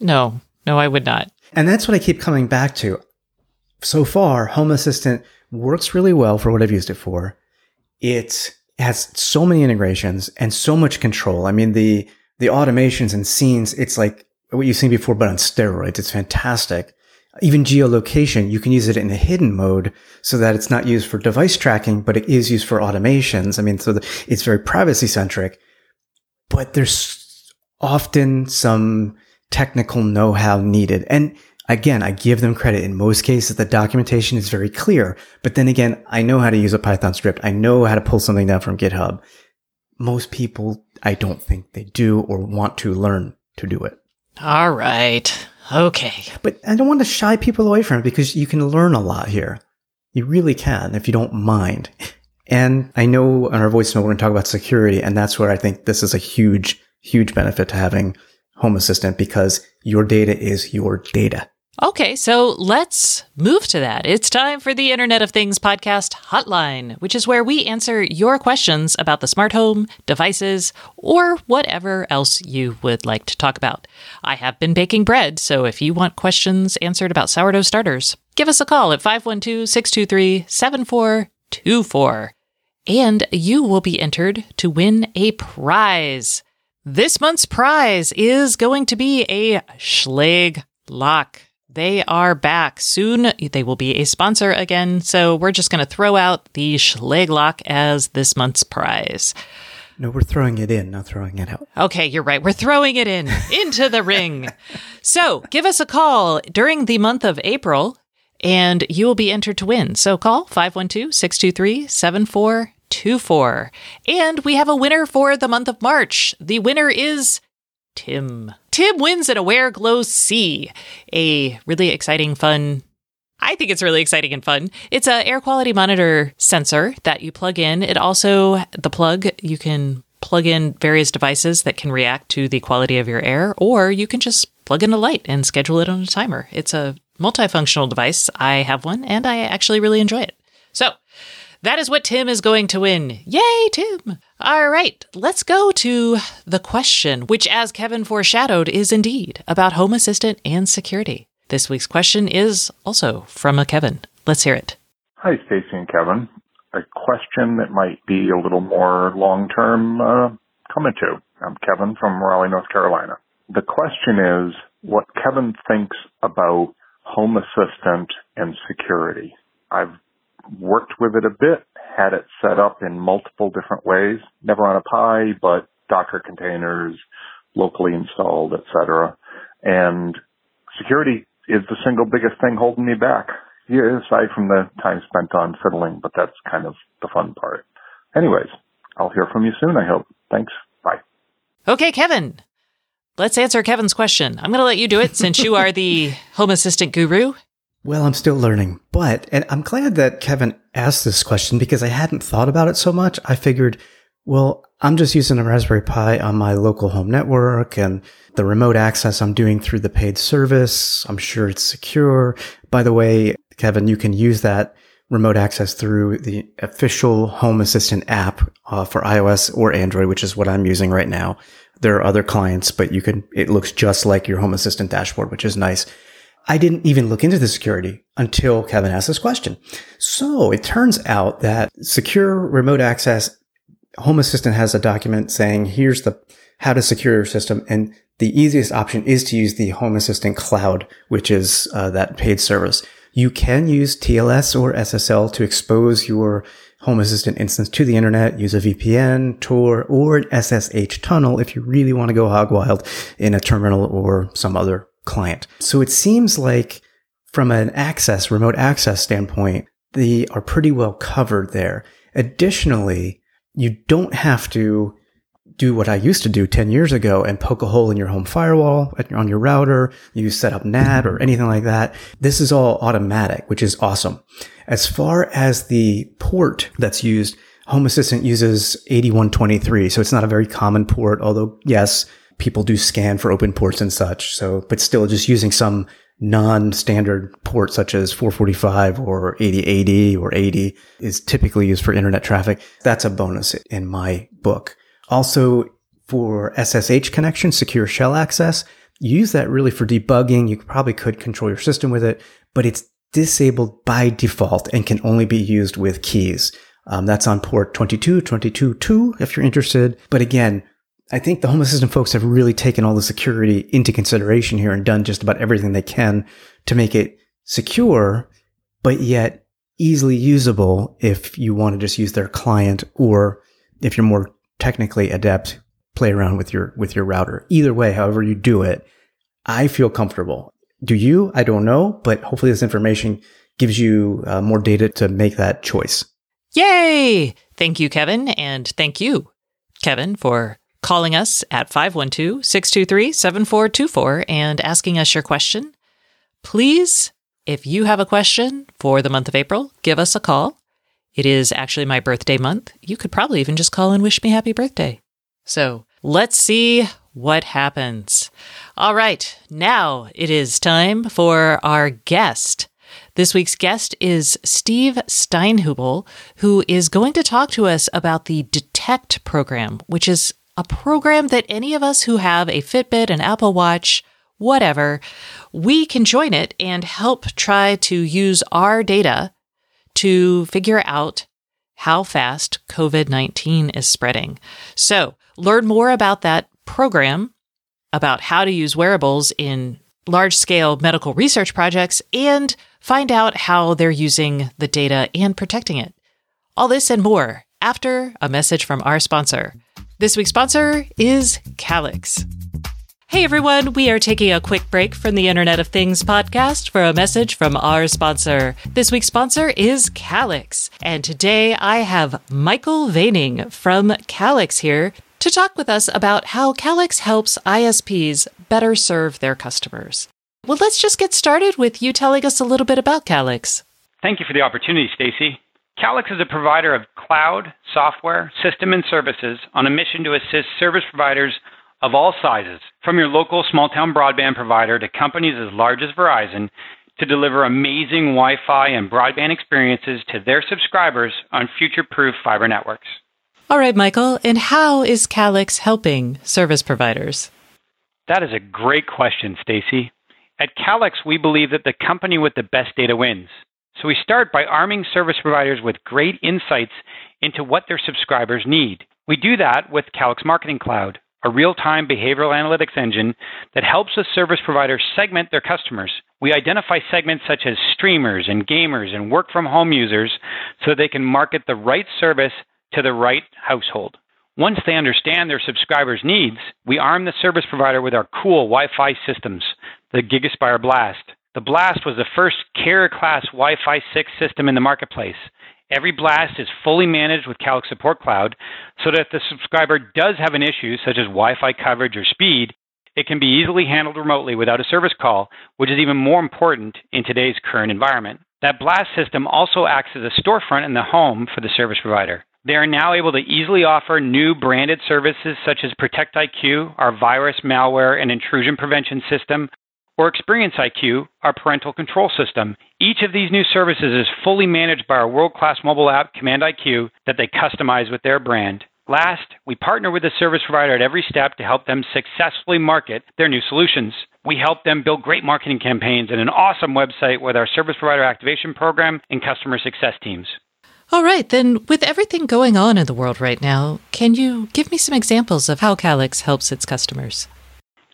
No, no, I would not. And that's what I keep coming back to so far, Home Assistant works really well for what I've used it for. It has so many integrations and so much control. I mean, the, the automations and scenes, it's like what you've seen before, but on steroids. It's fantastic. Even geolocation, you can use it in a hidden mode so that it's not used for device tracking, but it is used for automations. I mean, so the, it's very privacy centric, but there's often some technical know-how needed. And Again, I give them credit. In most cases, the documentation is very clear. But then again, I know how to use a Python script. I know how to pull something down from GitHub. Most people, I don't think they do or want to learn to do it. All right. Okay. But I don't want to shy people away from it because you can learn a lot here. You really can if you don't mind. And I know on our voicemail, we're going to talk about security. And that's where I think this is a huge, huge benefit to having Home Assistant because your data is your data. Okay, so let's move to that. It's time for the Internet of Things podcast hotline, which is where we answer your questions about the smart home, devices, or whatever else you would like to talk about. I have been baking bread, so if you want questions answered about sourdough starters, give us a call at 512 623 7424. And you will be entered to win a prize. This month's prize is going to be a Schlage lock. They are back soon. They will be a sponsor again. So we're just going to throw out the Schlage lock as this month's prize. No, we're throwing it in, not throwing it out. Okay, you're right. We're throwing it in into the ring. So give us a call during the month of April and you will be entered to win. So call 512 623 7424. And we have a winner for the month of March. The winner is Tim. Tim wins an Awair Glow C, a really exciting, fun I think it's really exciting and fun. It's a air quality monitor sensor that you plug in. It also the plug you can plug in various devices that can react to the quality of your air or you can just plug in a light and schedule it on a timer. It's a multifunctional device. I have one and I actually really enjoy it. So, that is what Tim is going to win. Yay, Tim! All right, let's go to the question, which, as Kevin foreshadowed, is indeed about Home Assistant and security. This week's question is also from a Kevin. Let's hear it. Hi, Stacey and Kevin. A question that might be a little more long term uh, coming to. I'm Kevin from Raleigh, North Carolina. The question is what Kevin thinks about Home Assistant and security. I've worked with it a bit, had it set up in multiple different ways, never on a Pi, but Docker containers, locally installed, etc. And security is the single biggest thing holding me back. Yeah, aside from the time spent on fiddling, but that's kind of the fun part. Anyways, I'll hear from you soon, I hope. Thanks. Bye. Okay, Kevin. Let's answer Kevin's question. I'm going to let you do it since you are the home assistant guru. Well, I'm still learning, but and I'm glad that Kevin asked this question because I hadn't thought about it so much. I figured, well, I'm just using a Raspberry Pi on my local home network and the remote access I'm doing through the paid service. I'm sure it's secure. By the way, Kevin, you can use that remote access through the official Home Assistant app uh, for iOS or Android, which is what I'm using right now. There are other clients, but you can, it looks just like your Home Assistant dashboard, which is nice. I didn't even look into the security until Kevin asked this question. So it turns out that secure remote access Home Assistant has a document saying, here's the how to secure your system. And the easiest option is to use the Home Assistant Cloud, which is uh, that paid service. You can use TLS or SSL to expose your Home Assistant instance to the internet, use a VPN, Tor, or an SSH tunnel if you really want to go hog wild in a terminal or some other client. So it seems like from an access, remote access standpoint, they are pretty well covered there. Additionally, you don't have to do what I used to do 10 years ago and poke a hole in your home firewall on your router. You set up NAT or anything like that. This is all automatic, which is awesome. As far as the port that's used, Home Assistant uses 8123. So it's not a very common port, although yes, people do scan for open ports and such. So, but still just using some non-standard port such as 445 or 8080 or 80 is typically used for internet traffic. That's a bonus in my book. Also for SSH connection, secure shell access, use that really for debugging. You probably could control your system with it, but it's disabled by default and can only be used with keys. Um, that's on port 22, 22, 2 if you're interested. But again, I think the Home Assistant folks have really taken all the security into consideration here and done just about everything they can to make it secure, but yet easily usable if you want to just use their client or if you're more technically adept, play around with your, with your router. Either way, however you do it, I feel comfortable. Do you? I don't know, but hopefully this information gives you uh, more data to make that choice. Yay! Thank you, Kevin. And thank you, Kevin, for calling us at 512 623 7424 and asking us your question. Please, if you have a question for the month of April, give us a call. It is actually my birthday month. You could probably even just call and wish me happy birthday. So let's see what happens. All right, now it is time for our guest. This week's guest is Steve Steinhubl, who is going to talk to us about the DETECT program, which is a program that any of us who have a Fitbit, an Apple Watch, whatever, we can join it and help try to use our data to figure out how fast COVID 19 is spreading. So, learn more about that program, about how to use wearables in large scale medical research projects, and find out how they're using the data and protecting it. All this and more after a message from our sponsor. This week's sponsor is Calix. Hey everyone, we are taking a quick break from the Internet of Things podcast for a message from our sponsor. This week's sponsor is Calix, and today I have Michael Weening from Calix here to talk with us about how Calix helps ISPs better serve their customers. Well, let's just get started with you telling us a little bit about Calix. Thank you for the opportunity, Stacey. Calix is a provider of cloud, software, system, and services on a mission to assist service providers of all sizes, from your local small town broadband provider to companies as large as Verizon, to deliver amazing Wi Fi and broadband experiences to their subscribers on future proof fiber networks. All right, Michael, and how is Calix helping service providers? That is a great question, Stacey. At Calix, we believe that the company with the best data wins. So we start by arming service providers with great insights into what their subscribers need. We do that with Calix Marketing Cloud, a real time behavioral analytics engine that helps a service provider segment their customers. We identify segments such as streamers and gamers and work from home users so they can market the right service to the right household. Once they understand their subscribers' needs, we arm the service provider with our cool Wi Fi systems, the GigaSpire Blast. The Blast was the first carrier class Wi Fi 6 system in the marketplace. Every blast is fully managed with Calix Support Cloud so that if the subscriber does have an issue, such as Wi Fi coverage or speed, it can be easily handled remotely without a service call, which is even more important in today's current environment. That blast system also acts as a storefront in the home for the service provider. They are now able to easily offer new branded services such as Protect IQ, our virus, malware, and intrusion prevention system, or Experience IQ, our parental control system. Each of these new services is fully managed by our world class mobile app, Command IQ, that they customize with their brand. Last, we partner with the service provider at every step to help them successfully market their new solutions. We help them build great marketing campaigns and an awesome website with our service provider activation program and customer success teams. All right, then, with everything going on in the world right now, can you give me some examples of how Calix helps its customers?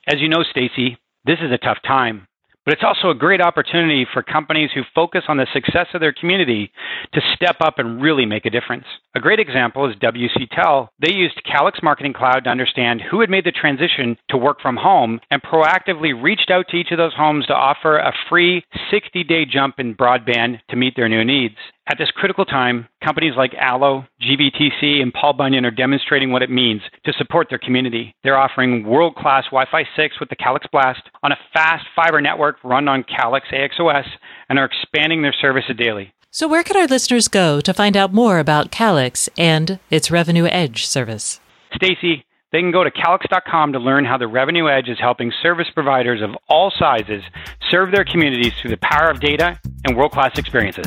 As you know, Stacey, this is a tough time, but it's also a great opportunity for companies who focus on the success of their community to step up and really make a difference. A great example is WCTEL. They used Calix Marketing Cloud to understand who had made the transition to work from home and proactively reached out to each of those homes to offer a free 60 day jump in broadband to meet their new needs. At this critical time, companies like Allo, GBTC, and Paul Bunyan are demonstrating what it means to support their community. They're offering world class Wi Fi 6 with the Calix Blast on a fast fiber network run on Calix AXOS and are expanding their services daily. So, where can our listeners go to find out more about Calix and its Revenue Edge service? Stacey, they can go to calix.com to learn how the Revenue Edge is helping service providers of all sizes serve their communities through the power of data and world class experiences.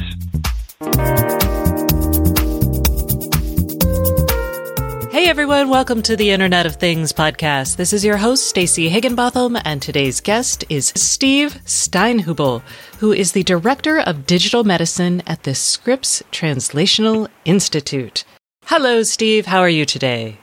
Hey everyone, welcome to the Internet of Things podcast. This is your host, Stacey Higginbotham, and today's guest is Steve Steinhubl, who is the Director of Digital Medicine at the Scripps Translational Institute. Hello, Steve. How are you today?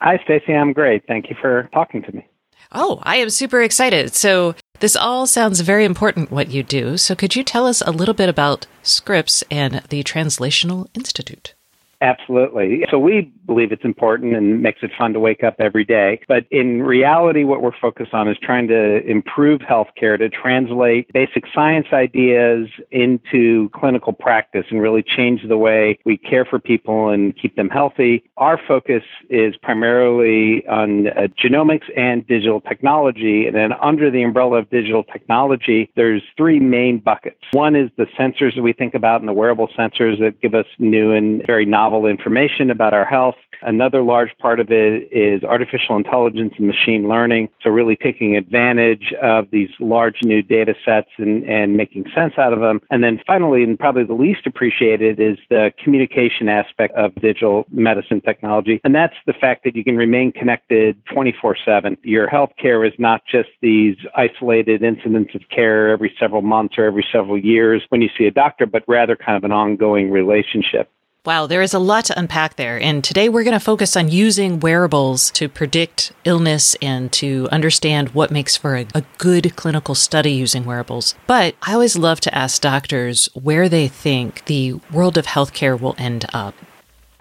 Hi, Stacey, I'm great. Thank you for talking to me. Oh, I am super excited. So, this all sounds very important what you do. So, could you tell us a little bit about Scripps and the Translational Institute? Absolutely. So we believe it's important and makes it fun to wake up every day. But in reality, what we're focused on is trying to improve healthcare to translate basic science ideas into clinical practice and really change the way we care for people and keep them healthy. Our focus is primarily on uh, genomics and digital technology. And then under the umbrella of digital technology, there's three main buckets. One is the sensors that we think about and the wearable sensors that give us new and very novel novel information about our health. Another large part of it is artificial intelligence and machine learning. So really taking advantage of these large new data sets and, and making sense out of them. And then finally, and probably the least appreciated is the communication aspect of digital medicine technology. And that's the fact that you can remain connected 24 7. Your healthcare is not just these isolated incidents of care every several months or every several years when you see a doctor, but rather kind of an ongoing relationship. Wow, there is a lot to unpack there. And today we're going to focus on using wearables to predict illness and to understand what makes for a, a, good clinical study using wearables. But I always love to ask doctors where they think the world of healthcare will end up.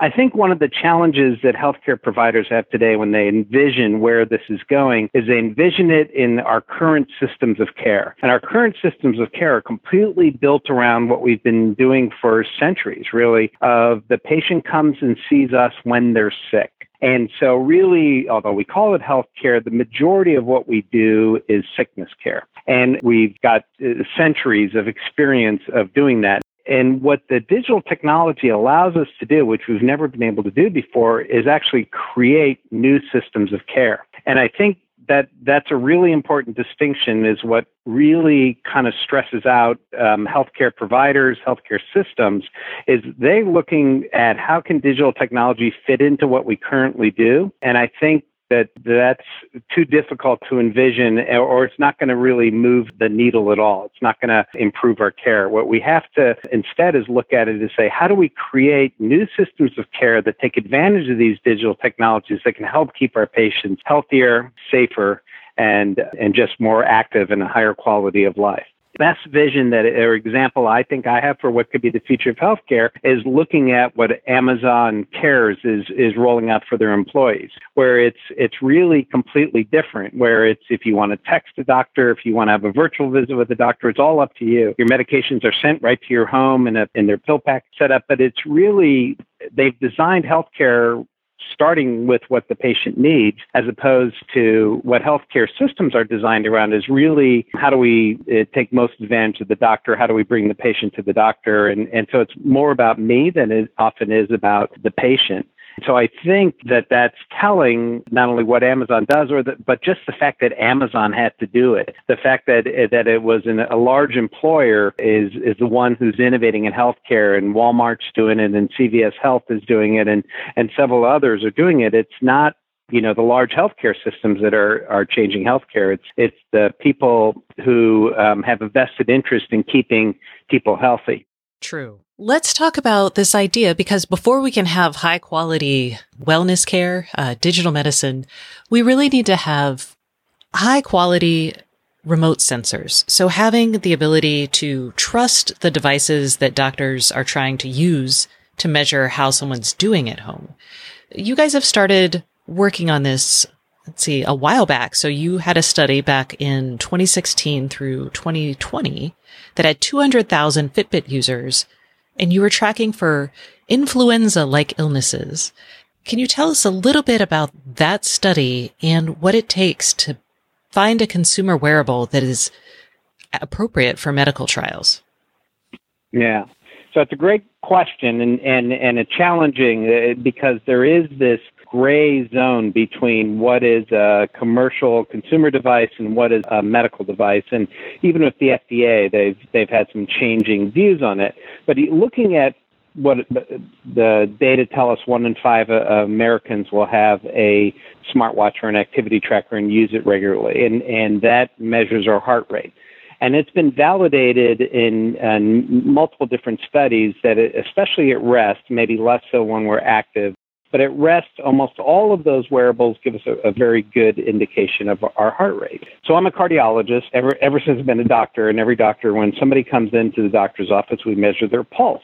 I think one of the challenges that healthcare providers have today when they envision where this is going is they envision it in our current systems of care. And our current systems of care are completely built around what we've been doing for centuries, really, of the patient comes and sees us when they're sick. And so, really, although we call it healthcare, the majority of what we do is sickness care. And we've got uh, centuries of experience of doing that. And what the digital technology allows us to do, which we've never been able to do before, is actually create new systems of care. And I think that that's a really important distinction is what really kind of stresses out um, healthcare providers healthcare systems is they looking at how can digital technology fit into what we currently do and i think that that's too difficult to envision or it's not going to really move the needle at all. It's not going to improve our care. What we have to instead is look at it and say, how do we create new systems of care that take advantage of these digital technologies that can help keep our patients healthier, safer, and, and just more active and a higher quality of life? Best vision that or example I think I have for what could be the future of healthcare is looking at what Amazon Cares is is rolling out for their employees, where it's it's really completely different. Where it's if you want to text a doctor, if you want to have a virtual visit with a doctor, it's all up to you. Your medications are sent right to your home in a in their pill pack setup, but it's really they've designed healthcare starting with what the patient needs as opposed to what healthcare systems are designed around is really how do we uh, take most advantage of the doctor? How do we bring the patient to the doctor? And, and so it's more about me than it often is about the patient. So I think that that's telling not only what Amazon does, or the, but just the fact that Amazon had to do it. The fact that that it was an, a large employer is is the one who's innovating in healthcare, and Walmart's doing it, and CVS Health is doing it, and and several others are doing it. It's not you know the large healthcare systems that are are changing healthcare. It's it's the people who um, have a vested interest in keeping people healthy. True. Let's talk about this idea because before we can have high quality wellness care, uh, digital medicine, we really need to have high quality remote sensors. So having the ability to trust the devices that doctors are trying to use to measure how someone's doing at home. You guys have started working on this let's see, a while back. So you had a study back in 2016 through 2020 that had 200,000 Fitbit users and you were tracking for influenza like illnesses. Can you tell us a little bit about that study and what it takes to find a consumer wearable that is appropriate for medical trials? Yeah. So it's a great question and, and, and a challenging uh, because there is this gray zone between what is a commercial consumer device and what is a medical device. And even with the FDA, they've they've had some changing views on it. But looking at what the data tell us, one in five uh, Americans will have a smartwatch or an activity tracker and use it regularly, and and that measures our heart rate. And it's been validated in, in multiple different studies that, it, especially at rest, maybe less so when we're active, but at rest, almost all of those wearables give us a, a, very good indication of our heart rate. So I'm a cardiologist ever, ever since I've been a doctor, and every doctor, when somebody comes into the doctor's office, we measure their pulse.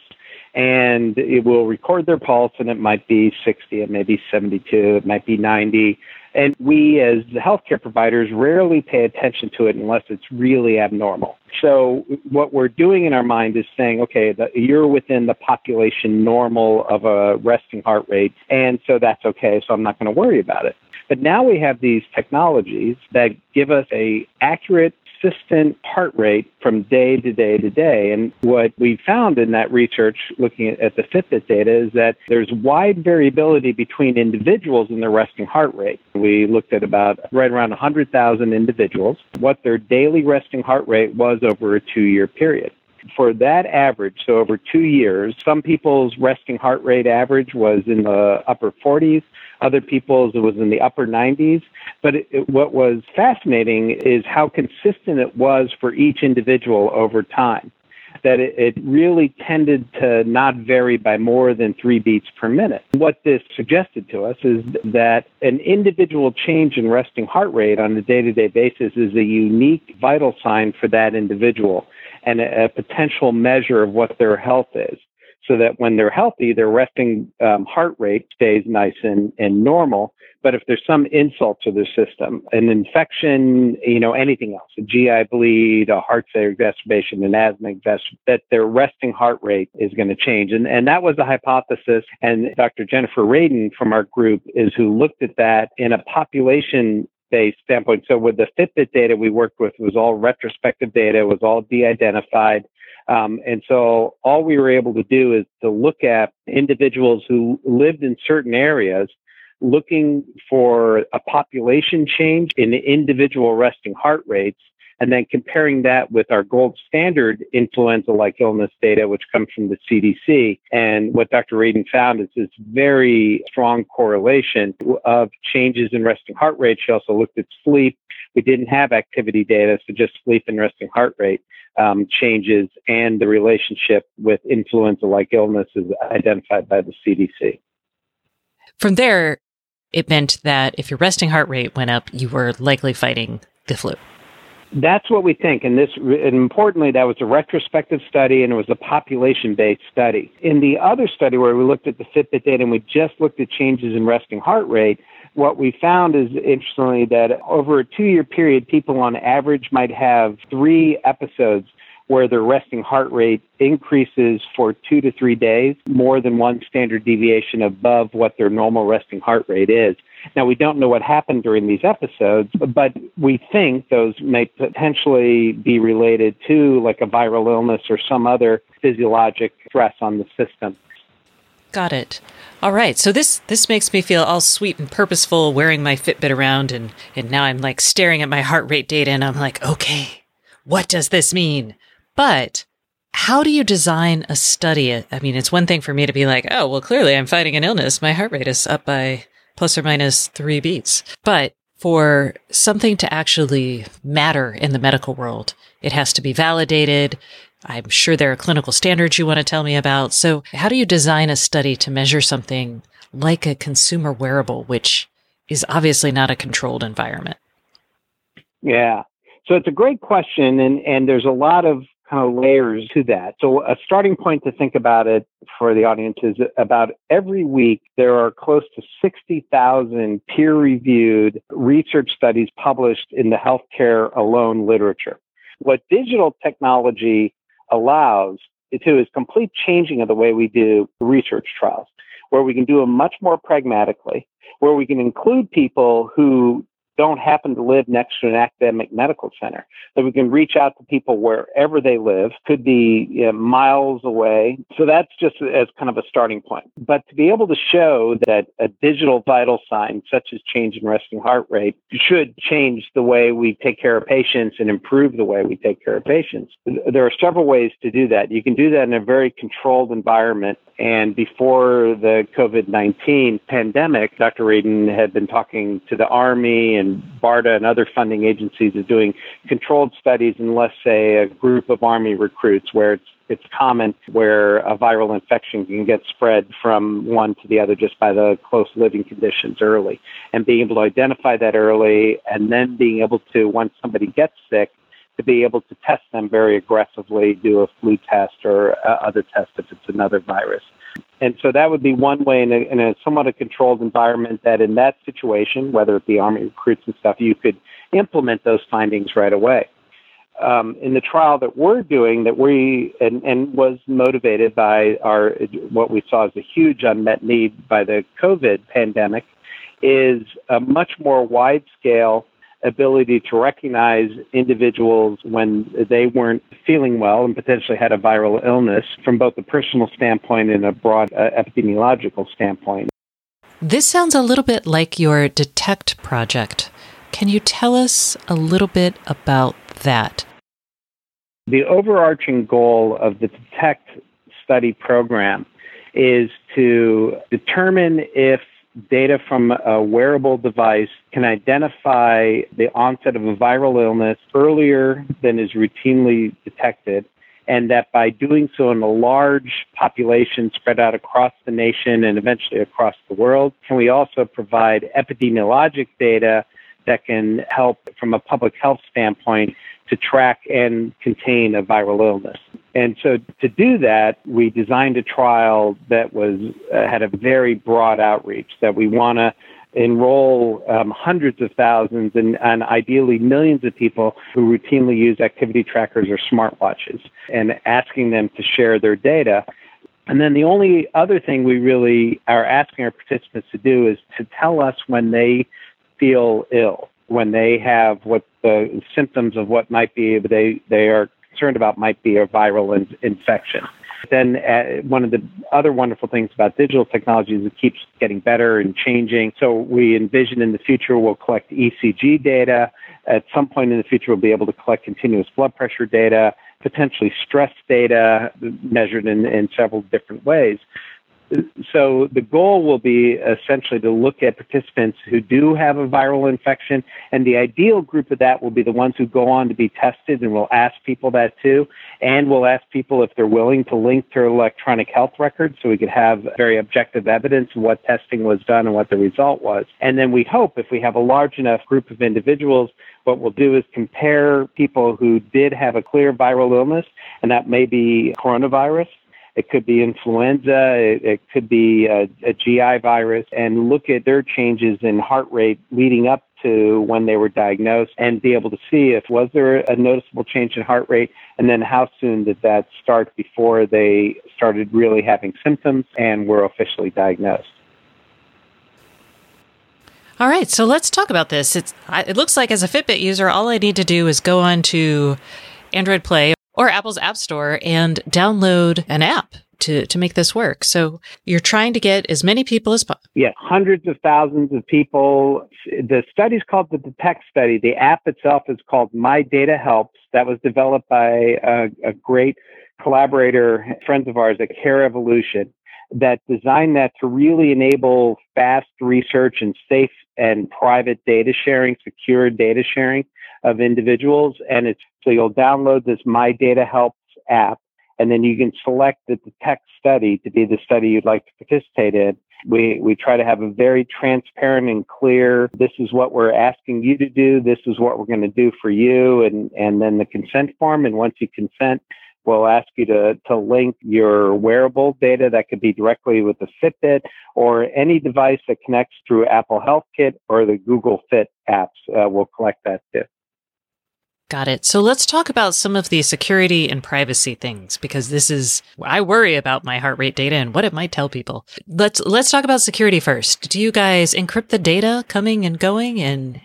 And it will record their pulse, and it might be 60, it may be 72, it might be 90. And we, as the healthcare providers, rarely pay attention to it unless it's really abnormal. So, what we're doing in our mind is saying, okay, the, you're within the population normal of a resting heart rate, and so that's okay, so I'm not going to worry about it. But now we have these technologies that give us a accurate consistent heart rate from day to day to day. And what we found in that research, looking at, the Fitbit data, is that there's wide variability between individuals in their resting heart rate. We looked at about right around 100,000 individuals, what their daily resting heart rate was over a two year period for that average, so over two years, some people's resting heart rate average was in the upper 40s, other people's it was in the upper 90s. But it, it, what was fascinating is how consistent it was for each individual over time. That it, it really tended to not vary by more than three beats per minute. What this suggested to us is that an individual change in resting heart rate on a day to day basis is a unique vital sign for that individual and a, a potential measure of what their health is. So that when they're healthy, their resting um, heart rate stays nice and, and normal. But if there's some insult to their system, an infection, you know, anything else, a GI bleed, a heart failure exacerbation, an asthma exacerbation, that their resting heart rate is going to change. And, and that was the hypothesis. And Dr. Jennifer Radin from our group is who looked at that in a population based standpoint. So with the Fitbit data we worked with was all retrospective data, was all de-identified. Um, and so all we were able to do is to look at individuals who lived in certain areas looking for a population change in individual resting heart rates and then comparing that with our gold standard influenza like illness data, which comes from the CDC. And what Dr. Radin found is this very strong correlation of changes in resting heart rate. She also looked at sleep. We didn't have activity data, so just sleep and resting heart rate um, changes and the relationship with influenza like illnesses identified by the CDC. From there, it meant that if your resting heart rate went up, you were likely fighting the flu. That's what we think. And this, and importantly, that was a retrospective study and it was a population based study. In the other study where we looked at the Fitbit data and we just looked at changes in resting heart rate, what we found is interestingly that over a two year period, people on average might have three episodes where their resting heart rate increases for two to three days, more than one standard deviation above what their normal resting heart rate is. Now, we don't know what happened during these episodes, but we think those may potentially be related to like a viral illness or some other physiologic stress on the system. Got it. All right. So this this makes me feel all sweet and purposeful wearing my Fitbit around and and now I'm like staring at my heart rate data and I'm like, "Okay, what does this mean?" But how do you design a study? I mean, it's one thing for me to be like, "Oh, well clearly I'm fighting an illness. My heart rate is up by plus or minus 3 beats." But for something to actually matter in the medical world, it has to be validated. I'm sure there are clinical standards you want to tell me about. So, how do you design a study to measure something like a consumer wearable, which is obviously not a controlled environment? Yeah. So, it's a great question, and, and there's a lot of kind of layers to that. So, a starting point to think about it for the audience is about every week there are close to 60,000 peer reviewed research studies published in the healthcare alone literature. What digital technology allows to is complete changing of the way we do research trials, where we can do them much more pragmatically, where we can include people who don't happen to live next to an academic medical center. That we can reach out to people wherever they live, could be you know, miles away. So that's just as kind of a starting point. But to be able to show that a digital vital sign, such as change in resting heart rate, should change the way we take care of patients and improve the way we take care of patients. There are several ways to do that. You can do that in a very controlled environment and before the COVID 19 pandemic, Dr. Radin had been talking to the Army and BARDA and other funding agencies of doing controlled studies in, let's say, a group of Army recruits where it's it's common where a viral infection can get spread from one to the other just by the close living conditions early. And being able to identify that early and then being able to, once somebody gets sick, to be able to test them very aggressively, do a flu test or uh, other test if it's another virus. And so that would be one way in a, in a somewhat a controlled environment that in that situation, whether it be Army recruits and stuff, you could implement those findings right away. Um, in the trial that we're doing, that we and, and was motivated by our what we saw as a huge unmet need by the COVID pandemic, is a much more wide scale ability to recognize individuals when they weren't feeling well and potentially had a viral illness from both a personal standpoint and a broad uh, epidemiological standpoint. This sounds a little bit like your Detect project. Can you tell us a little bit about that? The overarching goal of the Detect study program is to determine if data from a wearable device can identify the onset of a viral illness earlier than is routinely detected. And that by doing so in a large population spread out across the nation and eventually across the world, can we also provide epidemiologic data that can help from a public health standpoint to track and contain a viral illness. And so to do that, we designed a trial that was uh, had a very broad outreach that we want to enroll um, hundreds of thousands and, and, ideally millions of people who routinely use activity trackers or smartwatches and asking them to share their data. And then the only other thing we really are asking our participants to do is to tell us when they feel ill, when they have what the symptoms of what might be they, they are concerned about might be a viral in- infection. Then uh, one of the other wonderful things about digital technology is it keeps getting better and changing. So we envision in the future we'll collect ECG data. At some point in the future, we'll be able to collect continuous blood pressure data, potentially stress data measured in, in several different ways so the goal will be essentially to look at participants who do have a viral infection, and the ideal group of that will be the ones who go on to be tested, and we'll ask people that too, and we'll ask people if they're willing to link their electronic health records so we could have very objective evidence of what testing was done and what the result was. And then we hope if we have a large enough group of individuals what we'll do is compare people who did have a clear viral illness, and that may be coronavirus, it could be influenza. It, it could be a, a GI virus and look at their changes in heart rate leading up to when they were diagnosed and be able to see if was there a noticeable change in heart rate and then how soon did that start before they started really having symptoms and were officially diagnosed. All right, so let's talk about this. It's, it looks like as a Fitbit user, all I need to do is go on to Android Play or Apple's App Store and download an app to, to make this work. So you're trying to get as many people as possible. Yeah, hundreds of thousands of people. The study is called the Detect study. The app itself is called My Data Helps. That was developed by a, a great collaborator, friends of ours at Care Evolution, that designed that to really enable fast research and safe and private data sharing, secure data sharing of individuals. And it's so you'll download this My Data Helps app, and then you can select the Detect study to be the study you'd like to participate in. We, we try to have a very transparent and clear, this is what we're asking you to do, this is what we're going to do for you, and, and then the consent form. And once you consent, we'll ask you to, to link your wearable data that could be directly with the Fitbit or any device that connects through Apple Health Kit or the Google Fit apps. Uh, will collect that too. Got it. So let's talk about some of the security and privacy things because this is I worry about my heart rate data and what it might tell people. Let's let's talk about security first. Do you guys encrypt the data coming and going and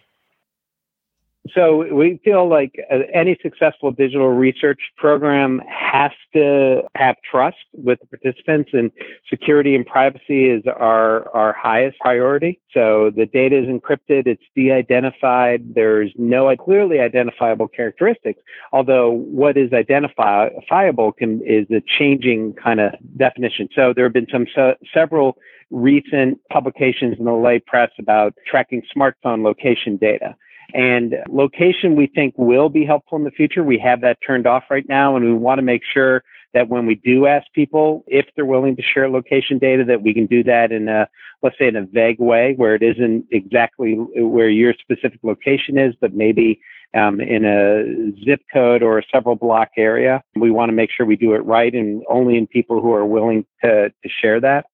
so we feel like uh, any successful digital research program has to have trust with the participants and security and privacy is our, our highest priority. So the data is encrypted. It's de-identified. There's no clearly identifiable characteristics. Although what is identifiable can, is a changing kind of definition. So there have been some several recent publications in the lay press about tracking smartphone location data. And location, we think will be helpful in the future. We have that turned off right now, and we want to make sure that when we do ask people if they're willing to share location data, that we can do that in a, let's say, in a vague way where it isn't exactly where your specific location is, but maybe um, in a zip code or a several block area. We want to make sure we do it right and only in people who are willing to, to share that.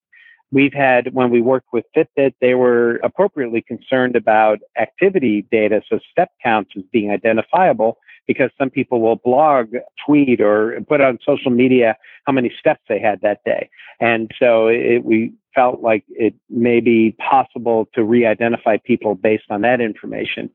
We've had, when we worked with Fitbit, they were appropriately concerned about activity data, so step counts as being identifiable, because some people will blog, tweet, or put on social media how many steps they had that day. And so it, we felt like it may be possible to re-identify people based on that information.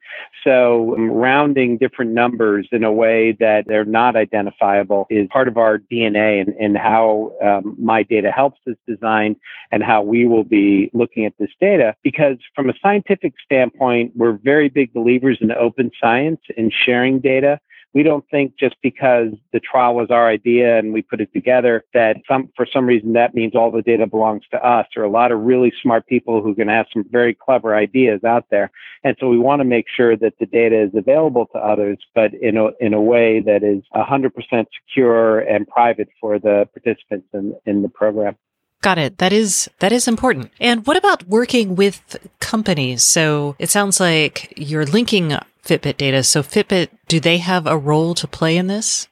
So um, rounding different numbers in a way that they're not identifiable is part of our DNA and, and how um, my data helps is designed and how we will be looking at this data. Because from a scientific standpoint, we're very big believers in open science and sharing data we don't think just because the trial was our idea and we put it together that some for some reason that means all the data belongs to us. There are a lot of really smart people who can have some very clever ideas out there. And so we want to make sure that the data is available to others, but in a in a way that is 100% secure and private for the participants in, in the program. Got it. That is that is important. And what about working with companies? So it sounds like you're linking Fitbit data. So Fitbit, do they have a role to play in this?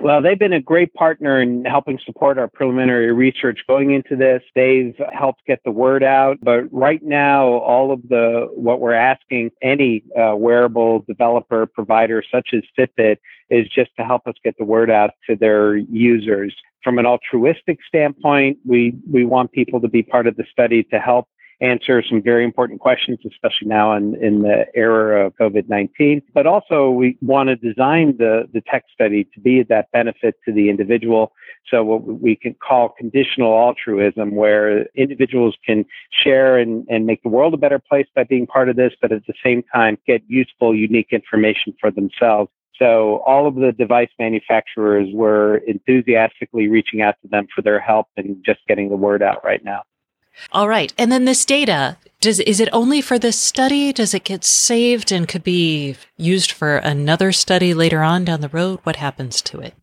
Well, they've been a great partner in helping support our preliminary research going into this. They've helped get the word out. But right now, all of the what we're asking any uh, wearable developer provider such as Fitbit is just to help us get the word out to their users from an altruistic standpoint, we, we want people to be part of the study to help answer some very important questions, especially now in, in the era of COVID-19. But also we want to design the, Detect study to be that benefit to the individual. So what we can call conditional altruism, where individuals can share and, and make the world a better place by being part of this, but at the same time get useful, unique information for themselves. So all of the device manufacturers were enthusiastically reaching out to them for their help and just getting the word out right now. All right. And then this data, does is it only for this study? Does it get saved and could be used for another study later on down the road? What happens to it?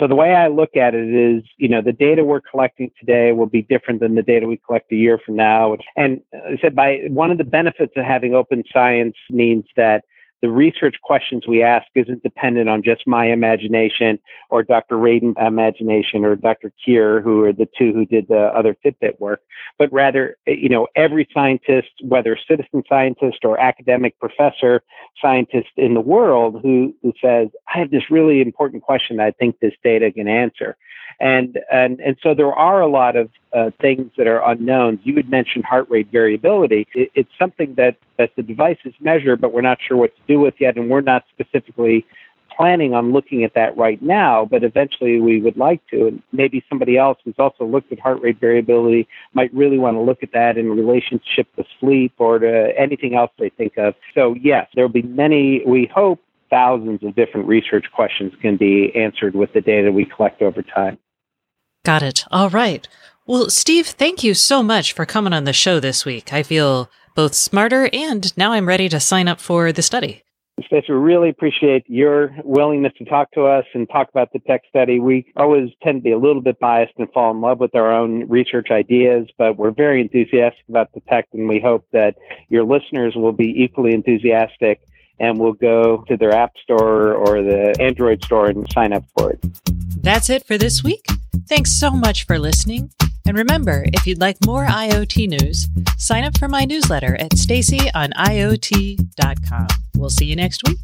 So the way I look at it is, you know, the data we're collecting today will be different than the data we collect a year from now. And uh, I said by one of the benefits of having open science means that the research questions we ask isn't dependent on just my imagination or Dr. Radin's imagination or Dr. Quer, who are the two who did the other Fitbit work, but rather, you know, every scientist, whether citizen scientist or academic professor scientist in the world who, who says, I have this really important question that I think this data can answer. And, and, and so there are a lot of uh, things that are unknowns. You had mentioned heart rate variability. It, it's something that, that the devices measure, but we're not sure what to do with yet. And we're not specifically planning on looking at that right now, but eventually we would like to. And maybe somebody else who's also looked at heart rate variability might really want to look at that in relationship to sleep or to anything else they think of. So yes, there will be many, we hope, thousands of different research questions can be answered with the data we collect over time. Got it. All right. Well, Steve, thank you so much for coming on the show this week. I feel both smarter and now I'm ready to sign up for the study. Spencer, we really appreciate your willingness to talk to us and talk about Detect study. We always tend to be a little bit biased and fall in love with our own research ideas, but we're very enthusiastic about Detect and we hope that your listeners will be equally enthusiastic and will go to their app store or the Android store and sign up for it. That's it for this week. Thanks so much for listening. And remember, if you'd like more IoT news, sign up for my newsletter at staceyoniot.com. We'll see you next week.